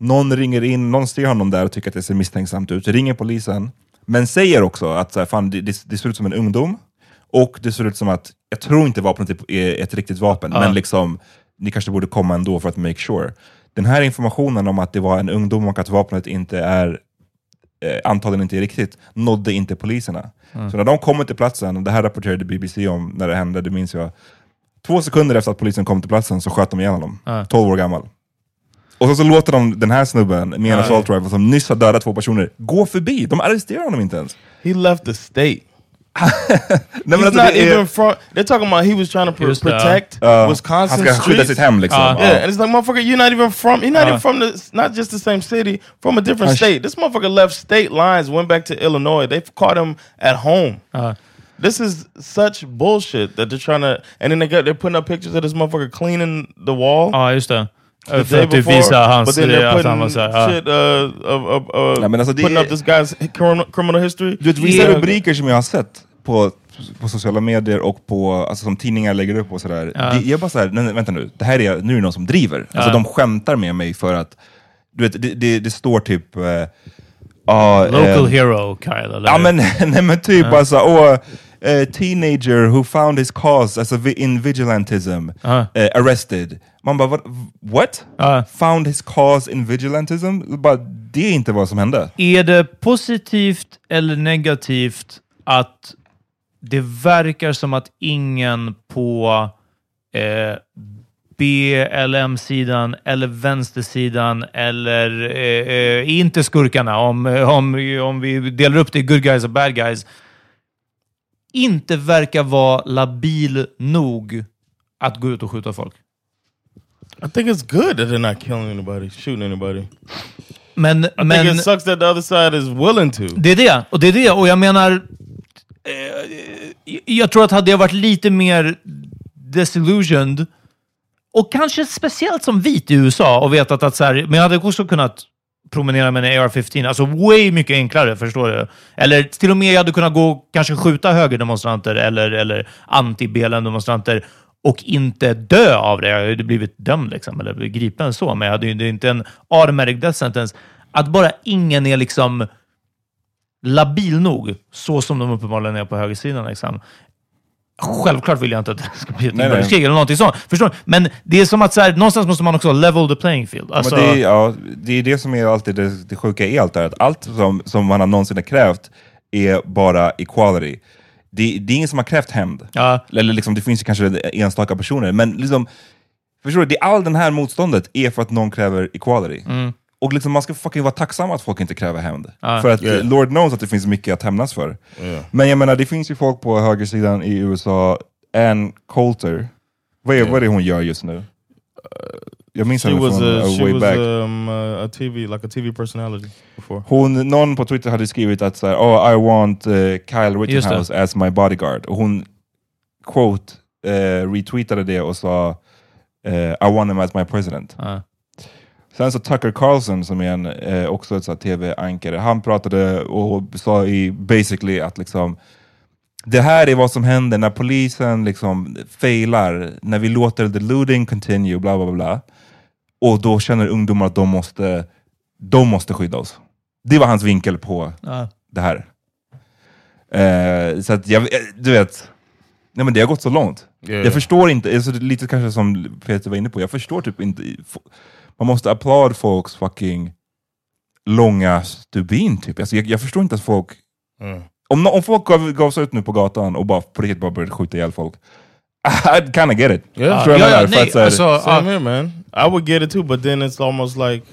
Någon ringer in, någon ser honom där och tycker att det ser misstänksamt ut, ringer polisen, men säger också att så här, fan, det, det, det ser ut som en ungdom, och det ser ut som att, jag tror inte vapnet är- ett riktigt vapen, Ja. men liksom, ni kanske borde komma ändå för att make sure. Den här informationen om att det var en ungdom och att vapnet inte är eh, antagligen inte riktigt, nådde inte poliserna. Så när de kommer till platsen, och det här rapporterade BBC om när det hände, det minns jag, två sekunder efter att polisen kom till platsen så sköt de ihjäl honom, Ja. 12 år gammal. Och så, så låter de den här snubben med en Ja. assault rifle som nyss har dödat två personer gå förbi, de arresterar honom inte ens. He left the state. Nej, men He's alltså, not det är- even from. They're talking about he was trying to pr- Just det. protect Ja. Wisconsin Han ska skydda streets. sitt hem liksom. Ja. Ja. Yeah, and it's like motherfucker, you're not even from. You're not Uh. even from the. Not just the same city, from a different Uh, state. This motherfucker left state lines, went back to Illinois. They caught him at home. Ja. This is such bullshit that they're trying to. And then they got they're putting up pictures of this motherfucker cleaning the wall. ja, just det. The För day att typ visa hans... att han var så här, ja. shit uh, uh, Ja, men alltså det putting är- up this guy's criminal, history. Du vet, vissa Ja. rubriker som jag har sett på, på sociala medier och på, alltså, som tidningar lägger upp och sådär. Ja. Det, jag är bara såhär, nej, nej, vänta nu, det här är, nu är det någon som driver. Alltså Ja. de skämtar med mig för att, du vet, det, det, det står typ... Ja, Local eh, hero, Kyle. Eller? Ja men, nej, men typ alltså, åh, teenager who found his cause as a vi in vigilantism, Ja. eh, arrested. Man bara, what? what? Ja. Found his cause in vigilantism? Bara, det är inte vad som hände. Är det positivt eller negativt att det verkar som att ingen på eh, BLM-sidan eller vänstersidan eller eh, eh, inte skurkarna, om, om, om vi delar upp det i good guys och bad guys, inte verkar vara labil nog att gå ut och skjuta folk. I think it's good that they're not killing anybody, shooting anybody. Men, I men think it sucks that the other side is willing to. Det är det, och det är det. Och jag menar, eh, jag tror att hade jag varit lite mer disillusioned, och kanske speciellt som vit i USA och vetat att så här, men jag hade också kunnat promenera med en AR-15, alltså way mycket enklare, förstår du? Eller till och med jag hade kunnat gå kanske skjuta högerdemonstranter eller, eller anti-BLM-demonstranter och inte dö av det. Jag hade blivit dömd liksom, eller gripen så, men jag hade ju inte en automatic death sentence. Att bara ingen är liksom labil nog, så som de uppenbarligen är på högersidan. Liksom. Självklart vill jag inte att det ska bli ett inbördeskrig eller någonting sånt. Förstår du? Men det är som att så här, någonstans måste man också level the playing field. Alltså, det, är, ja, det är det som är alltid det, det sjuka i allt det här, att allt som, som man någonsin har krävt är bara equality. Det, det är ingen som har krävt hämnd. Ja. Eller liksom, det finns kanske enstaka personer, men liksom, förstår du, det, all den här motståndet är för att någon kräver equality. Och liksom, man ska fucking vara tacksam att folk inte kräver hämnd. Ja. För att Yeah. Lord knows att det finns mycket att hämnas för. Yeah. Men jag menar, det finns ju folk på högersidan i USA, Ann Coulter, vad är, vad är det hon gör just nu? Jag minns henne från a, uh, way was back. um, uh, a TV, like a TV personality before. Hon, någon på Twitter hade skrivit att så här, oh, I want uh, Kyle Rittenhouse as my bodyguard. Och hon quote, uh, retweetade det och sa uh, I want him as my president. Sen så Tucker Carlson som är en, eh, också ett tv-ankare, han pratade och sa i basically att liksom det här är vad som händer när polisen liksom failar, när vi låter the looting continue, bla bla bla. Och då känner ungdomar att de måste, de måste skydda oss. Det var hans vinkel på Ja. det här. Eh, så att jag, du vet, nej men det har gått så långt. Yeah. Jag förstår inte, alltså, lite kanske som Peter var inne på, jag förstår typ inte, man måste applaud folks fucking långa stubin typ. Alltså, jag, jag förstår inte att folk, Mm. om, om folk gav, gav sig ut nu på gatan och bara på riktigt bara började skjuta ihjäl folk, I'd kinda get it. Yeah. Jag menar? För nej, alltså, Same ja. here, man. I would get it too, but then it's almost like,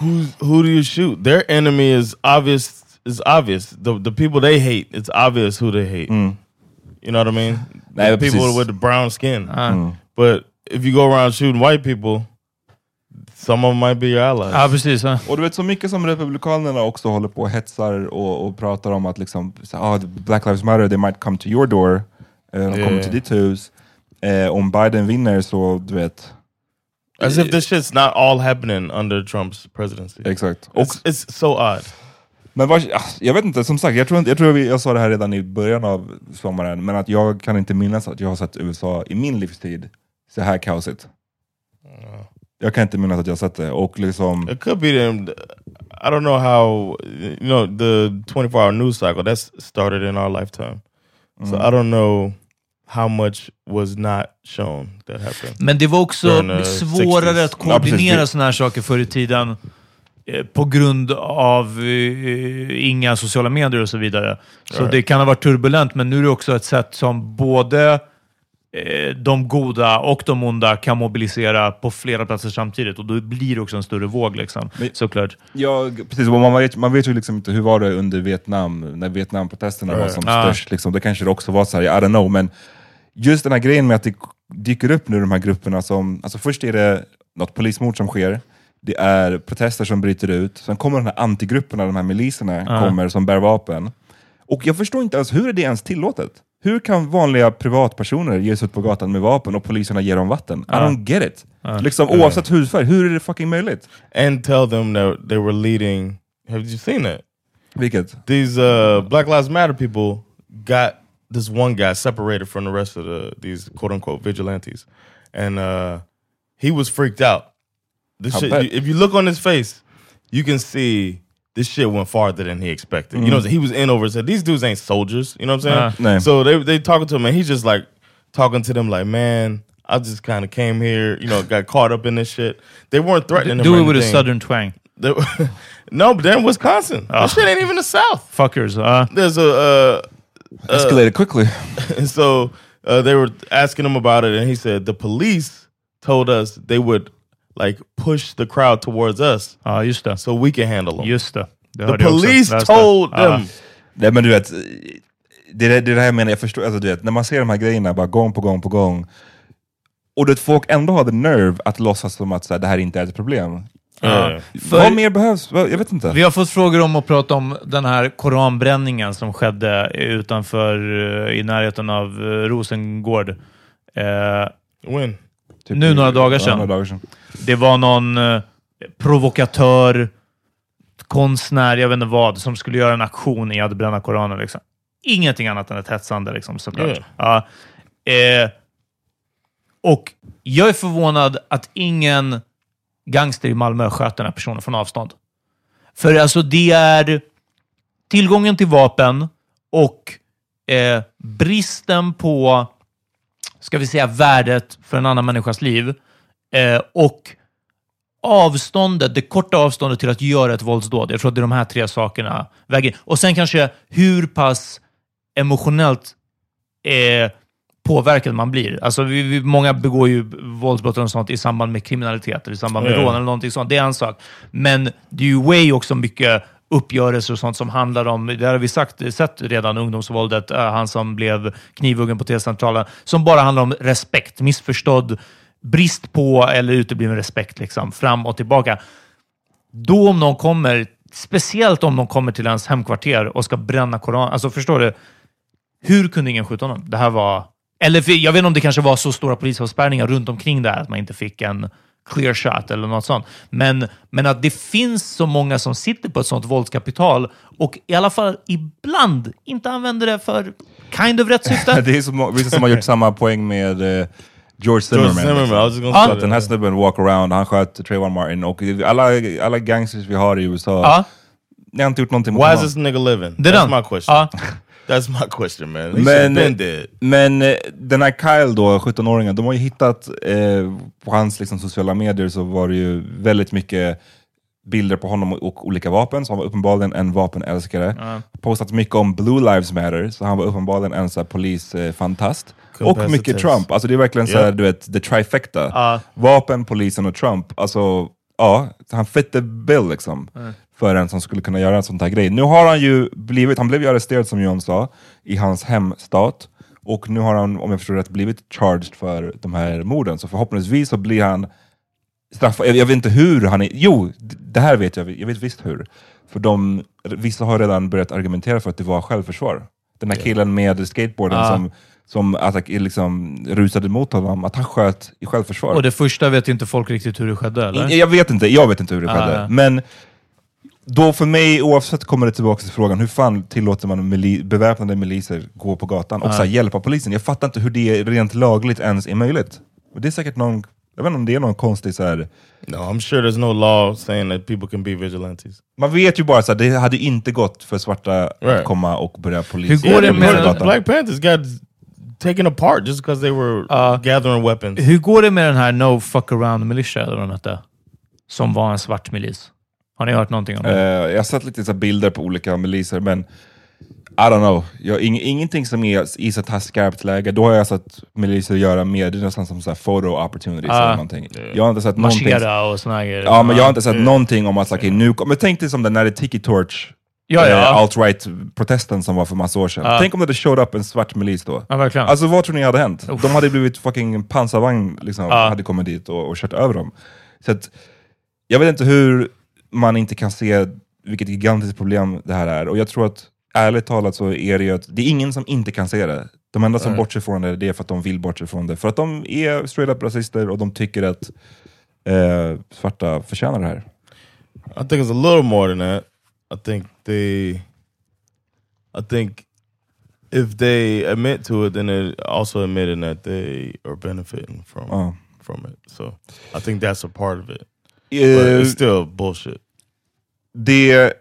who who do you shoot? Their enemy is obvious. Is obvious. The the people they hate. It's obvious who they hate. You know what I mean? The people precis. with the brown skin. Ja. But if you go around shooting white people, some of might be your allies. ja, precis. Ja. Och du vet så mycket som Republikanerna också håller på och hetsar och, och pratar om att liksom, så, ah, Black Lives Matter, they might come to your door, eh, de kommer Yeah. till ditt hus. Eh, om Biden vinner så, du vet, As if this shit's not all happening under Trump's presidency. exakt. Och, It's, it's so odd. men vad, ah, jag vet inte, som sagt, jag tror, jag, tror jag sa det här redan i början av sommaren, men att jag kan inte minnas att jag har sett USA i min livstid så här kaosigt. Jag kan inte minnas att jag sett det. Och liksom, It could be them. I don't know how you know the twenty four hour news cycle that's started in our lifetime. So I don't know how much was not shown that happened. Men det var också the svårare 60s. att koordinera Ja, sådana här saker förr i tiden eh, på grund av eh, inga sociala medier och så vidare. Så Right. det kan ha varit turbulent, men nu är det också ett sätt som både de goda och de onda kan mobilisera på flera platser samtidigt och då blir det också en större våg. Liksom, Men- såklart. Ja, precis. Man vet, man vet ju liksom inte hur var det under Vietnam, när Vietnamprotesterna var Right. som Ja. störst. Liksom. Det kanske det också var så här, I don't know, men just den här grejen med att det dyker upp nu de här grupperna som, alltså först är det något polismord som sker, det är protester som bryter ut, sen kommer de här antigrupperna, de här miliserna, Ja. kommer som bär vapen. Och jag förstår inte ens, hur är det ens tillåtet? Hur kan vanliga privatpersoner ge sig ut på gatan med vapen och poliserna ger dem vatten? I don't get it. Liksom, oavsett hudfärg, hur är det fucking möjligt? And tell them that they were leading. Have you seen that? Vilket? These uh, Black Lives Matter people got this one guy separated from the rest of the these quote unquote vigilantes, and uh, he was freaked out. This shit, if you look on his face, you can see this shit went farther than he expected. You know, he was in over his head. These dudes ain't soldiers. You know what I'm saying? Uh. So they they talking to him, and he's just like talking to them like, "Man, I just kind of came here. You know, got caught up in this shit. They weren't threatening him. Do or it with a southern twang. They- no, but they're in Wisconsin. That shit ain't even the South. Fuckers. ja. There's a uh, Escalated quickly. and so uh, they were asking him about it, and he said the police told us they would like push the crowd towards us ja, just det. so we can handle them. Just det. det the police told Ja. them. Nej men du vet, det är det, det är det här jag menar, jag förstår, alltså, du vet, när man ser de här grejerna bara gång på gång på gång, och du vet, folk ändå har the nerve att låtsas som att så här, det här inte är ett problem. Yeah. Vad mer behövs? Jag vet inte. Vi har fått frågor om att prata om den här koranbränningen som skedde utanför, eh, i närheten av eh, Rosengård. Eh, When? Typ nu några dagar sedan. några dagar sedan. det var någon eh, provokatör, konstnär, jag vet inte vad, som skulle göra en aktion i att bränna Koranen. Liksom. Ingenting annat än ett hetsande, liksom, såklart. Yeah. Ja. Eh, Och jag är förvånad att ingen gangster i Malmö sköt den här personen från avstånd. För alltså det är tillgången till vapen och eh, bristen på, ska vi säga, värdet för en annan människas liv eh, och avståndet, det korta avståndet till att göra ett våldsdåd. Jag tror att det är de här tre sakerna väger. Och sen kanske hur pass emotionellt eh, påverkad man blir. Alltså, vi, vi, många begår ju våldsbrott och sånt i samband med kriminalitet, eller i samband med rån eller någonting sånt. Det är en sak. Men det är ju way också mycket uppgörelser och sånt som handlar om, det har vi sagt, sett redan, ungdomsvåldet, eh, han som blev knivhuggen på T-centralen, som bara handlar om respekt, missförstådd, brist på eller utebliven respekt, liksom, fram och tillbaka. Då om någon kommer, speciellt om någon kommer till ens hemkvarter och ska bränna Koran, alltså förstår du? Hur kunde ingen skjuta honom? Det här var... Eller för, jag vet inte om det kanske var så stora polisavspärrningar runt omkring det här att man inte fick en clear shot eller något sånt. Men, men att det finns så många som sitter på ett sånt våldskapital och i alla fall ibland inte använder det för kind of rätt syfte. det är så vissa som har gjort samma poäng med eh, George Zimmerman. Zimmerman, liksom. Att den här snubben walk around, han sköt Trayvon Martin och alla, alla gangsters vi har i USA, Ja. ni har inte gjort någonting mot Why is honom. this nigga living? Det är That's den. my question. Ja. That's my question man. He Men, men, eh, den här Kyle då, 17-åringen, de har ju hittat eh, på hans liksom, sociala medier så var det ju väldigt mycket bilder på honom och olika vapen, så han var uppenbarligen en vapenälskare. Postat mycket om Blue Lives Matter, så han var uppenbarligen en så här polisfantast. och mycket Trump, alltså det är verkligen så här, du vet, the trifecta. Ja. Vapen, polisen och Trump. Alltså, ja, han fit the bill liksom. För en som skulle kunna göra en sån här grej. Nu har han ju blivit, han blev ju arresterad som John sa, i hans hemstat. Och nu har han, om jag förstår rätt, blivit charged för de här morden. Så förhoppningsvis så blir han straffad. Jag, jag vet inte hur han är, jo, det här vet jag, jag vet visst hur. För de, vissa har redan börjat argumentera för att det var självförsvar. Den här killen med skateboarden Ja. som, som attack, liksom, rusade mot honom, att han sköt i självförsvar. Och det första vet inte folk riktigt hur det skedde, eller? Jag vet inte, jag vet inte hur det Ah, skedde. Men då för mig, oavsett kommer det tillbaka till frågan, hur fan tillåter man mili beväpnade miliser gå på gatan och så här, hjälpa polisen? Jag fattar inte hur det rent lagligt ens är möjligt. Och det är säkert någon, jag vet inte om det är någon konstig så här, No, I'm sure there's no law saying that people can be vigilantes. man vet ju bara att det hade inte gått för svarta att Right. komma och börja polis. Hur går det med- Black, Panthers got taken apart just because they were Uh, gathering weapons. Hur går det med den här No Fuck Around Militia, eller vad den hette? Som var en svart milis. Har ni hört någonting om det? jag har sett lite så bilder på olika miliser, men I don't know. Jag, ing, ingenting som är i så här skarpt läge, då har jag sett miliser göra mer, det är nästan som så här photo opportunities Ah. eller någonting. Jag har inte sett någonting... Och såna grejer. Ja, men jag har inte sett någonting om att, okay, nu, men tänk dig som den där Tiki Torch, Ja, ja. eh, alt-right-protesten som var för massa år sedan. Ja. Tänk om det hade showed up en svart milis då. Ja, verkligen. Alltså vad tror ni hade hänt? Uff. De hade blivit fucking pansarvagn, liksom, Ja. hade kommit dit och, och kört över dem. Så att, jag vet inte hur man inte kan se vilket gigantiskt problem det här är. Och jag tror att ärligt talat så är det ju att det är ingen som inte kan se det. De enda som Nej. bortser från det, det är för att de vill bortse från det. För att de är straight up rasister och de tycker att eh, svarta förtjänar det här. I think it's a little more than that. I think they, I think if they admit to it, then they're also admitting that they are benefiting from Ja. from it. So I think that's a part of it. It's still bullshit. Det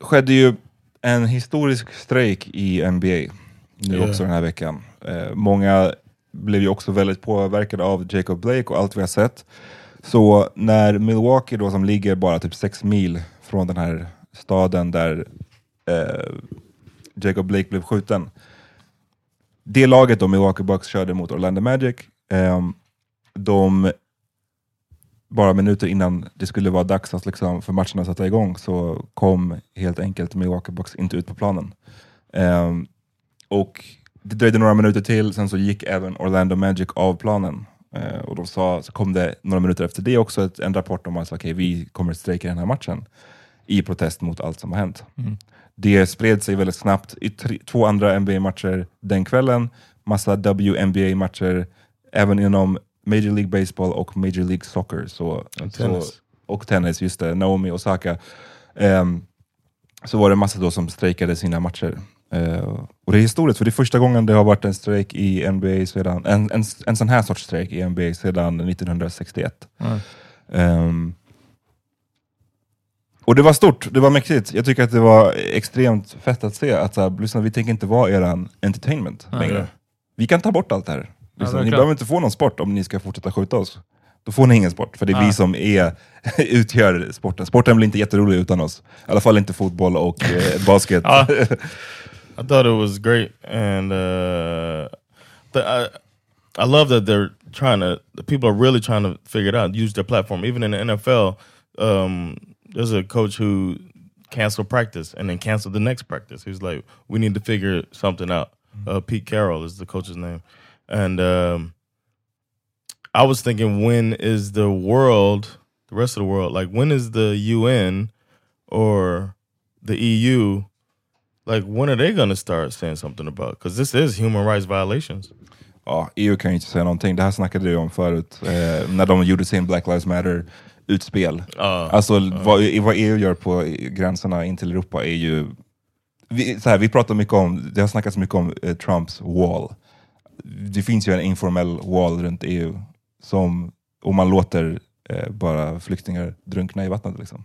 skedde ju en historisk strejk i NBA nu Ja. också den här veckan. Eh, många blev ju också väldigt påverkade av Jacob Blake och allt vi har sett. Så när Milwaukee då som ligger bara typ sex mil från den här staden där eh, Jacob Blake blev skjuten. Det laget då, Milwaukee Bucks, körde mot Orlando Magic. ehm, de bara minuter innan det skulle vara dags att liksom, för matchen att sätta igång så kom helt enkelt Milwaukee Bucks inte ut på planen. Ehm, och det dröjde några minuter till, sen så gick även Orlando Magic av planen. Eh, och de sa, så kom det några minuter efter det också ett, en rapport om att okay, vi kommer att strejka den här matchen i protest mot allt som har hänt. Mm. Det spred sig väldigt snabbt i tre, två andra NBA-matcher den kvällen, massa WNBA-matcher, även inom Major League Baseball och Major League Soccer. Så, Och så, tennis. och tennis, just det. Naomi Osaka. Ehm, så var det massa då som strejkade sina matcher. Eh, och det är historiskt, för det är första gången det har varit en strejk i NBA sedan, en, en, en sån här sorts strejk i NBA sedan 1961. Ehm, och det var stort, det var mäktigt. Jag tycker att det var extremt fett att se att så här, lyssna, vi tänker inte vara eran entertainment längre. Vi kan ta bort allt det här. Liksom, ni verkligen. behöver inte få någon sport om ni ska fortsätta skjuta oss. Då får ni ingen sport, för det är Ja. vi som är, utgör sporten. Sporten blir inte jätterolig utan oss. I alla fall inte fotboll och eh, basket. Ja. I thought it was great, and uh, the, I, I love that they're trying to. The people are really trying to figure it out, use their platform. Even in the NFL, um, there's a coach who canceled practice and then canceled the next practice. He's like, "We need to figure something out." Uh, Pete Carroll is the coach's name, and um, I was thinking, when is the world, the rest of the world, like when is the UN or the EU like when are they gonna start saying something about because this is human rights violations Ja, EU kan ju inte säga någonting. Det här snackade vi om förut, eh, när de gjorde sin Black Lives Matter-utspel. Ja. alltså vad, vad EU gör på gränserna in till Europa är ju... Vi, så här, vi pratar mycket om, det har snackats mycket om eh, Trumps wall. Det finns ju en informell wall runt EU, som, och man låter eh, bara flyktingar drunkna i vattnet. Liksom.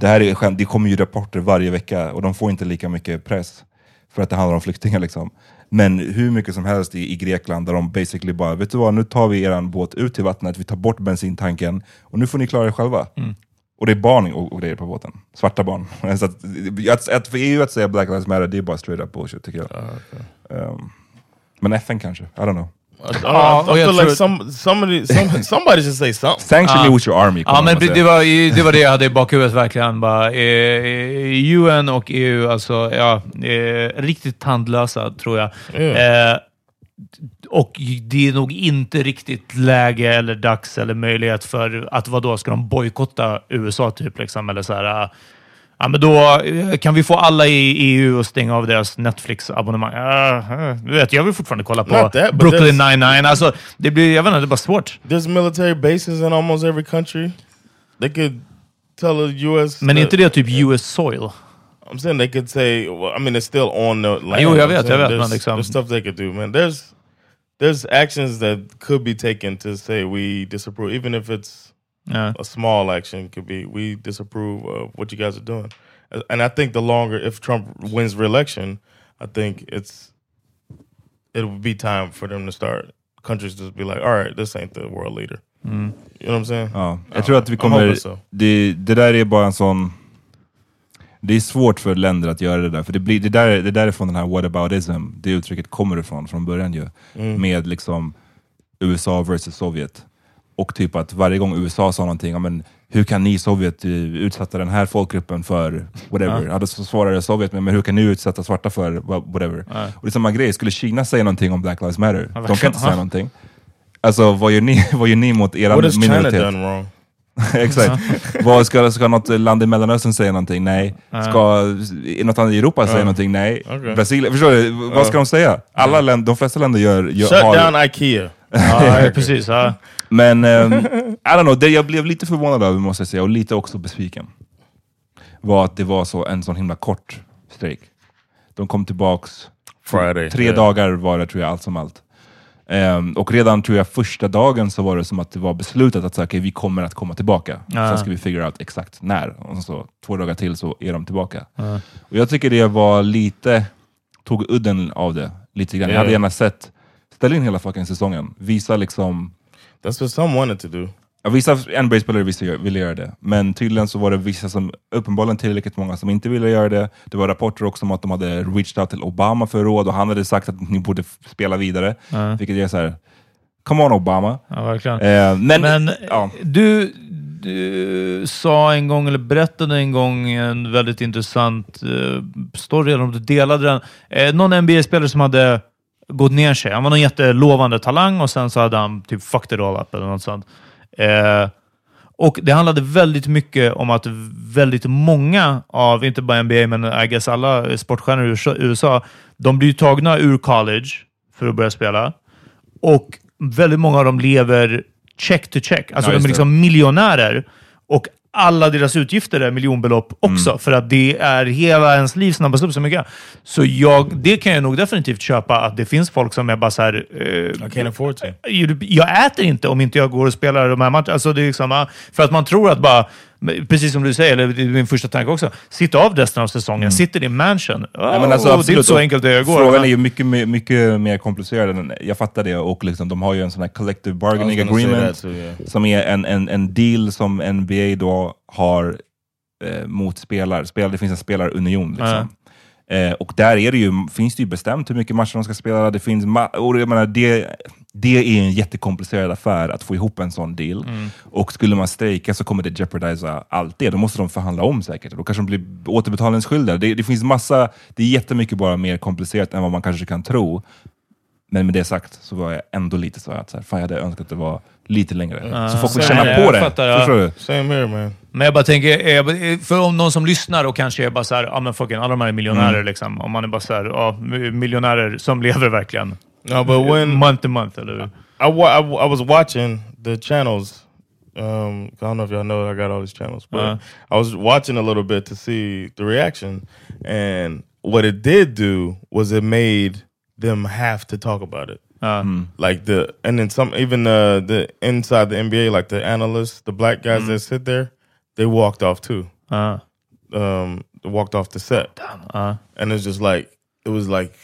Det här är det kommer ju rapporter varje vecka och de får inte lika mycket press för att det handlar om flyktingar. Liksom. Men hur mycket som helst i, i Grekland där de basically bara, vet du vad, nu tar vi eran båt ut till vattnet, vi tar bort bensintanken och nu får ni klara er själva. Och det är barn och, och grejer på båten. Svarta barn. Så att, att, att för EU att säga Black Lives Matter, det är bara straight up bullshit tycker jag. Um, men FN kanske, I don't know. I, I feel like some, somebody, some, somebody should say something Sanction me with your army. Ja, men det var, det var det jag hade i bakhuvudet verkligen. Bara, eh, UN och EU, alltså, ja, eh, riktigt tandlösa tror jag. Eh, och det är nog inte riktigt läge eller dags eller möjlighet för att vad då ska de bojkotta USA typ liksom eller så här. Ja, men då eh, kan vi få alla i EU att stänga av deras Netflix-abonnemang. Uh, uh, du vet, jag vill fortfarande kolla på that, Brooklyn that's- 99. Alltså, det blir, jag vet inte, det är bara svårt. there's military bases in almost every country they could tell the US Men är that- inte det typ US soil? I'm saying they could say well, I mean it's still on the land jo, jag vet, jag vet, there's, men liksom- there's stuff they could do man there's there's actions that could be taken to say we disapprove even if it's Ja. a small action could be we disapprove of what you guys are doing and i think the longer if trump wins re-election i think it's it would be time for them to start countries to be like all right this ain't the world leader mm. you know what i'm saying Ja, jag tror att vi I'm kommer... hoping so. Det, det där är bara en sån... Det är svårt för länder att göra det där, för det, blir, det, där, det där är från den här whataboutism, det uttrycket kommer ifrån från början ju. Mm. Med liksom USA versus Sovjet. Och typ att varje gång USA sa någonting, ja, men hur kan ni Sovjet eh, utsätta den här folkgruppen för whatever? Ja. då svarade Sovjet men hur kan ni utsätta svarta för wha- whatever? Och det är samma grej, skulle Kina säga någonting om Black Lives Matter? De kan inte säga Ja. någonting. Alltså vad gör ni, vad gör ni mot er what has china minoritet? done wrong Exakt. Vad ska, ska något land i Mellanöstern säga någonting? Nej. Ska något annat i Europa säga någonting? Nej. Okej. Brasilien, förstår du? Vad ska de säga? Alla länder, de flesta länder gör... gör shut har, down ikea Ja, precis. Ja. Men um, I don't know, det jag blev lite förvånad över måste jag säga, och lite också besviken, var att det var så en sån himla kort strejk. De kom tillbaks, Friday, tre yeah. dagar var det tror jag allt som allt. Ehm, och redan tror jag första dagen så var det som att det var beslutat att så, okay, vi kommer att komma tillbaka. Ja. Sen ska vi figure out exakt när. Och så två dagar till så är de tillbaka. Och jag tycker det var lite, tog udden av det lite grann. Jag Ja. hade gärna sett, ställ in hela fucking säsongen. Visa liksom that's what some wanted to do Ja, vissa NBA-spelare ville göra det, men tydligen så var det vissa som, uppenbarligen tillräckligt många som inte ville göra det. Det var rapporter också om att de hade reached out till Obama för råd och han hade sagt att ni borde spela vidare. Vilket är så här, come on Obama. Ja, verkligen. Eh, men, Men ja. du, du sa en gång, eller berättade en gång, en väldigt intressant eh, story, eller om du delade den. Eh, någon NBA-spelare som hade gått ner sig. Han var någon jättelovande talang och sen så hade han typ fucked it all up eller något sånt. Eh, och Det handlade väldigt mycket om att väldigt många av, inte bara NBA, men I guess alla sportstjärnor i USA- de blir tagna ur college för att börja spela. Och väldigt många av dem lever check to check. Alltså Ja, de är det. liksom miljonärer. Och alla deras utgifter är miljonbelopp också, för att det är hela ens liv snabbas upp så mycket. Så jag, det kan jag nog definitivt köpa, att det finns folk som är bara så här... Eh, I can't afford to. jag äter inte om inte jag går och spelar de här matcherna. Alltså det är liksom, för att man tror att bara, precis som du säger, eller det är min första tanke också, sitta av resten av säsongen, sitter i mansion. Oh, Ja, men alltså, det är absolut. inte så enkelt det går. Frågan men- är ju mycket, mycket, mer komplicerad. Än, jag fattar det. Och liksom, de har ju en sån här collective bargaining agreement. too, yeah. Som är en, en, en deal som NBA då har eh, mot spelare. Spelare. Det finns en spelarunion. Liksom. Eh, och där är det ju, finns det ju bestämt hur mycket matcher de ska spela. Det, finns och jag menar, det, det är en jättekomplicerad affär att få ihop en sån deal. Mm. Och skulle man strejka så kommer det jeopardisa allt det. Då måste de förhandla om säkert. Då kanske de blir återbetalningsskyldiga. Det, det finns massa, det är jättemycket bara mer komplicerat än vad man kanske kan tro. Men med det sagt så var jag ändå lite så att så här, fan, jag hade önskat att det var lite längre. så folk får känna på Jag det. fattar, ja. Förstår du? Same here man. Men jag bara tänker, för om någon som lyssnar och kanske är bara så här, ja men fucking alla de här är miljonärer Mm. liksom. Om man är bara så här, ja, miljonärer som lever verkligen. No, but when Month to month, eller hur? I, I, I was watching the channels. Um, I don't know if y'all know I got all these channels, but Uh-huh. I was watching a little bit to see the reaction, and what it did do was it made them have to talk about it. Ja. Like the and then some even uh, the inside the NBA, like the analysts, the black guys that sit there, they walked off too. Ja. Um, they walked off the set, Ja. and it's just like it was like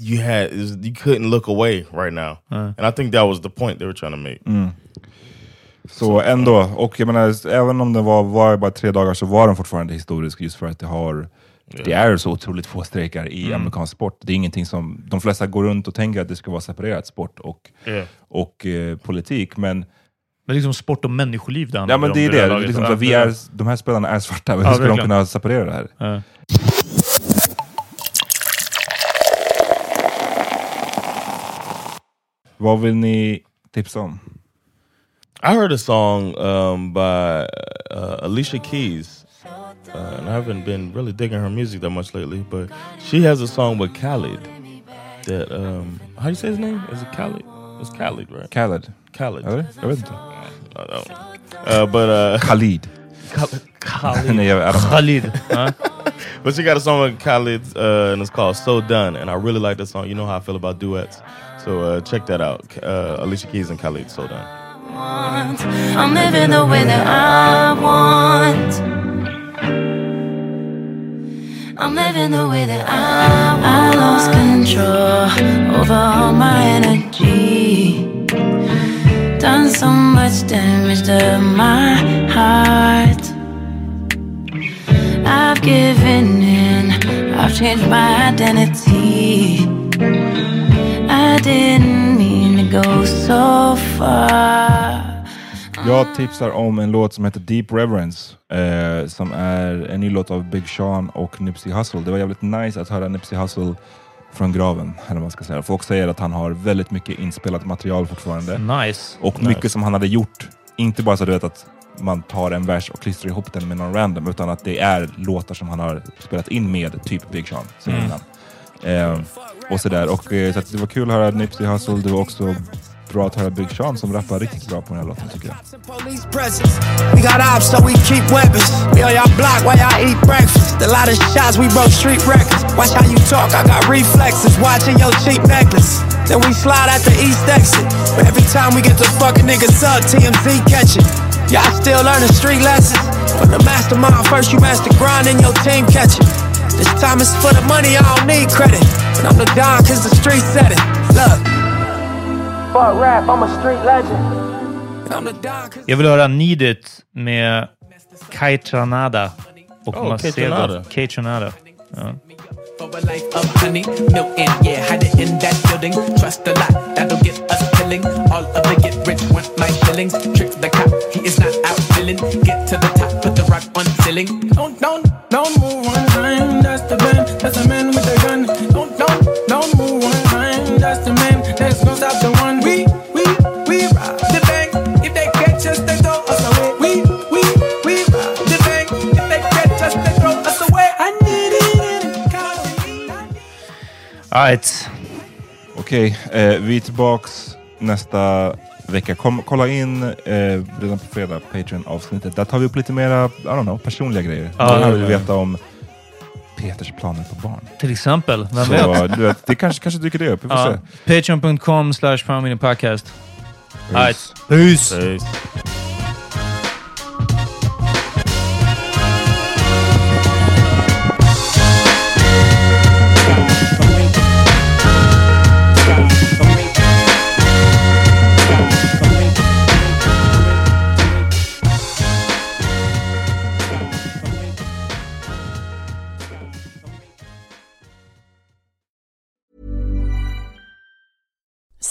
you had was, you couldn't look away right now, and I think that was the point they were trying to make. Så ändå, och jag menar, även om det var, var bara tre dagar så var den fortfarande historisk just för att det har det är så otroligt få strejkar i Mm. amerikansk sport. Det är ingenting som, de flesta går runt och tänker att det ska vara separerat, sport och, Yeah. och eh, politik. Men, Men det är liksom sport och människoliv det ja, handlar men om det är här det. laget. Liksom, Ja, så vi det är, de här spelarna är svarta, hur Ja, ska de kunna separera det här? Ja. Vad vill ni tipsa om? I heard a song um, by uh, Alicia Keys, uh, and I haven't been really digging her music that much lately. But she has a song with Khalid. That um, how do you say his name? Is it Khalid? It's Khalid, right? Khaled? Khalid. Eller? Jag vet inte. I don't know. Uh, but uh, Khalid. Khalid. Khalid. Nej, jag, I don't know. Khalid. Ja. But she got a song with Khalid, uh, and it's called "So Done," and I really like that song. You know how I feel about duets, so uh, check that out. Uh, Alicia Keys and Khalid, "So Done." I'm living the way that I want. I'm living the way that I. I lost control over all my energy. Done so much damage to my heart. I've given in. I've changed my identity. Jag tipsar om en låt som heter Deep Reverence, eh, som är en ny låt av Big Sean och Nipsey Hussle. Det var jävligt nice att höra Nipsey Hussle från graven, eller vad man ska säga. Folk säger att han har väldigt mycket inspelat material fortfarande. Nice. Och mycket som han hade gjort, inte bara så du vet att man tar en vers och klistrar ihop den med någon random, utan att det är låtar som han har spelat in med typ Big Sean Mm. innan. Eh, och sådär. Och, eh, så att det var kul att höra Nipsey Hussle. Det var också bra att höra Big Sean som rappar riktigt bra på den här låten tycker jag. We got ops, so we keep weapons. We on y'all block while y'all eat breakfast. A lot of shots, we broke street records. Watch how you talk, I got reflexes. Watching your cheap necklace. Then we slide at the east exit. But every time we get the fucking niggas up, TMZ catch it. Y'all still learning street lessons. From the mastermind, first you master grind and your team catch it. This time it's for the money, I don't need credit. But I'm the Don cause the street said it. Look. Fuck rap, I'm a street legend. I'm the Don Jag vill höra Need It med Kai Tranada och Oh, Macedo. Kai Tranada. Ja. For a life of honey, Milton, yeah, hide it in that building. Trust a lot, that'll get us killing. All of the get rich want my shillings. Trick the cop, he is not out feeling. Get to the top, put the rock on ceiling. Don't, don't, don't move one time. The man, that's the man with the gun. Don't, don't, don't move one time. That's the man, that's gonna stop the one. We, we, we rob the bank. If they catch us, they throw us away. We, we, we rob the bank. If they catch us, they throw us away. I need it a. Alright. Okej, eh, vi är tillbaks nästa vecka. Kom, kolla in eh, redan på fredag, Patreon-avsnittet. Där tar vi upp lite mera, I don't know, personliga grejer. Ja, Ja, ja, vill veta om Peters planer på barn. Till exempel. Vem Så, vet? du vet, det kanske, kanske dyker det upp. Vi får Ja. se. Patreon.com slash podcast. Peace. Peace. Peace.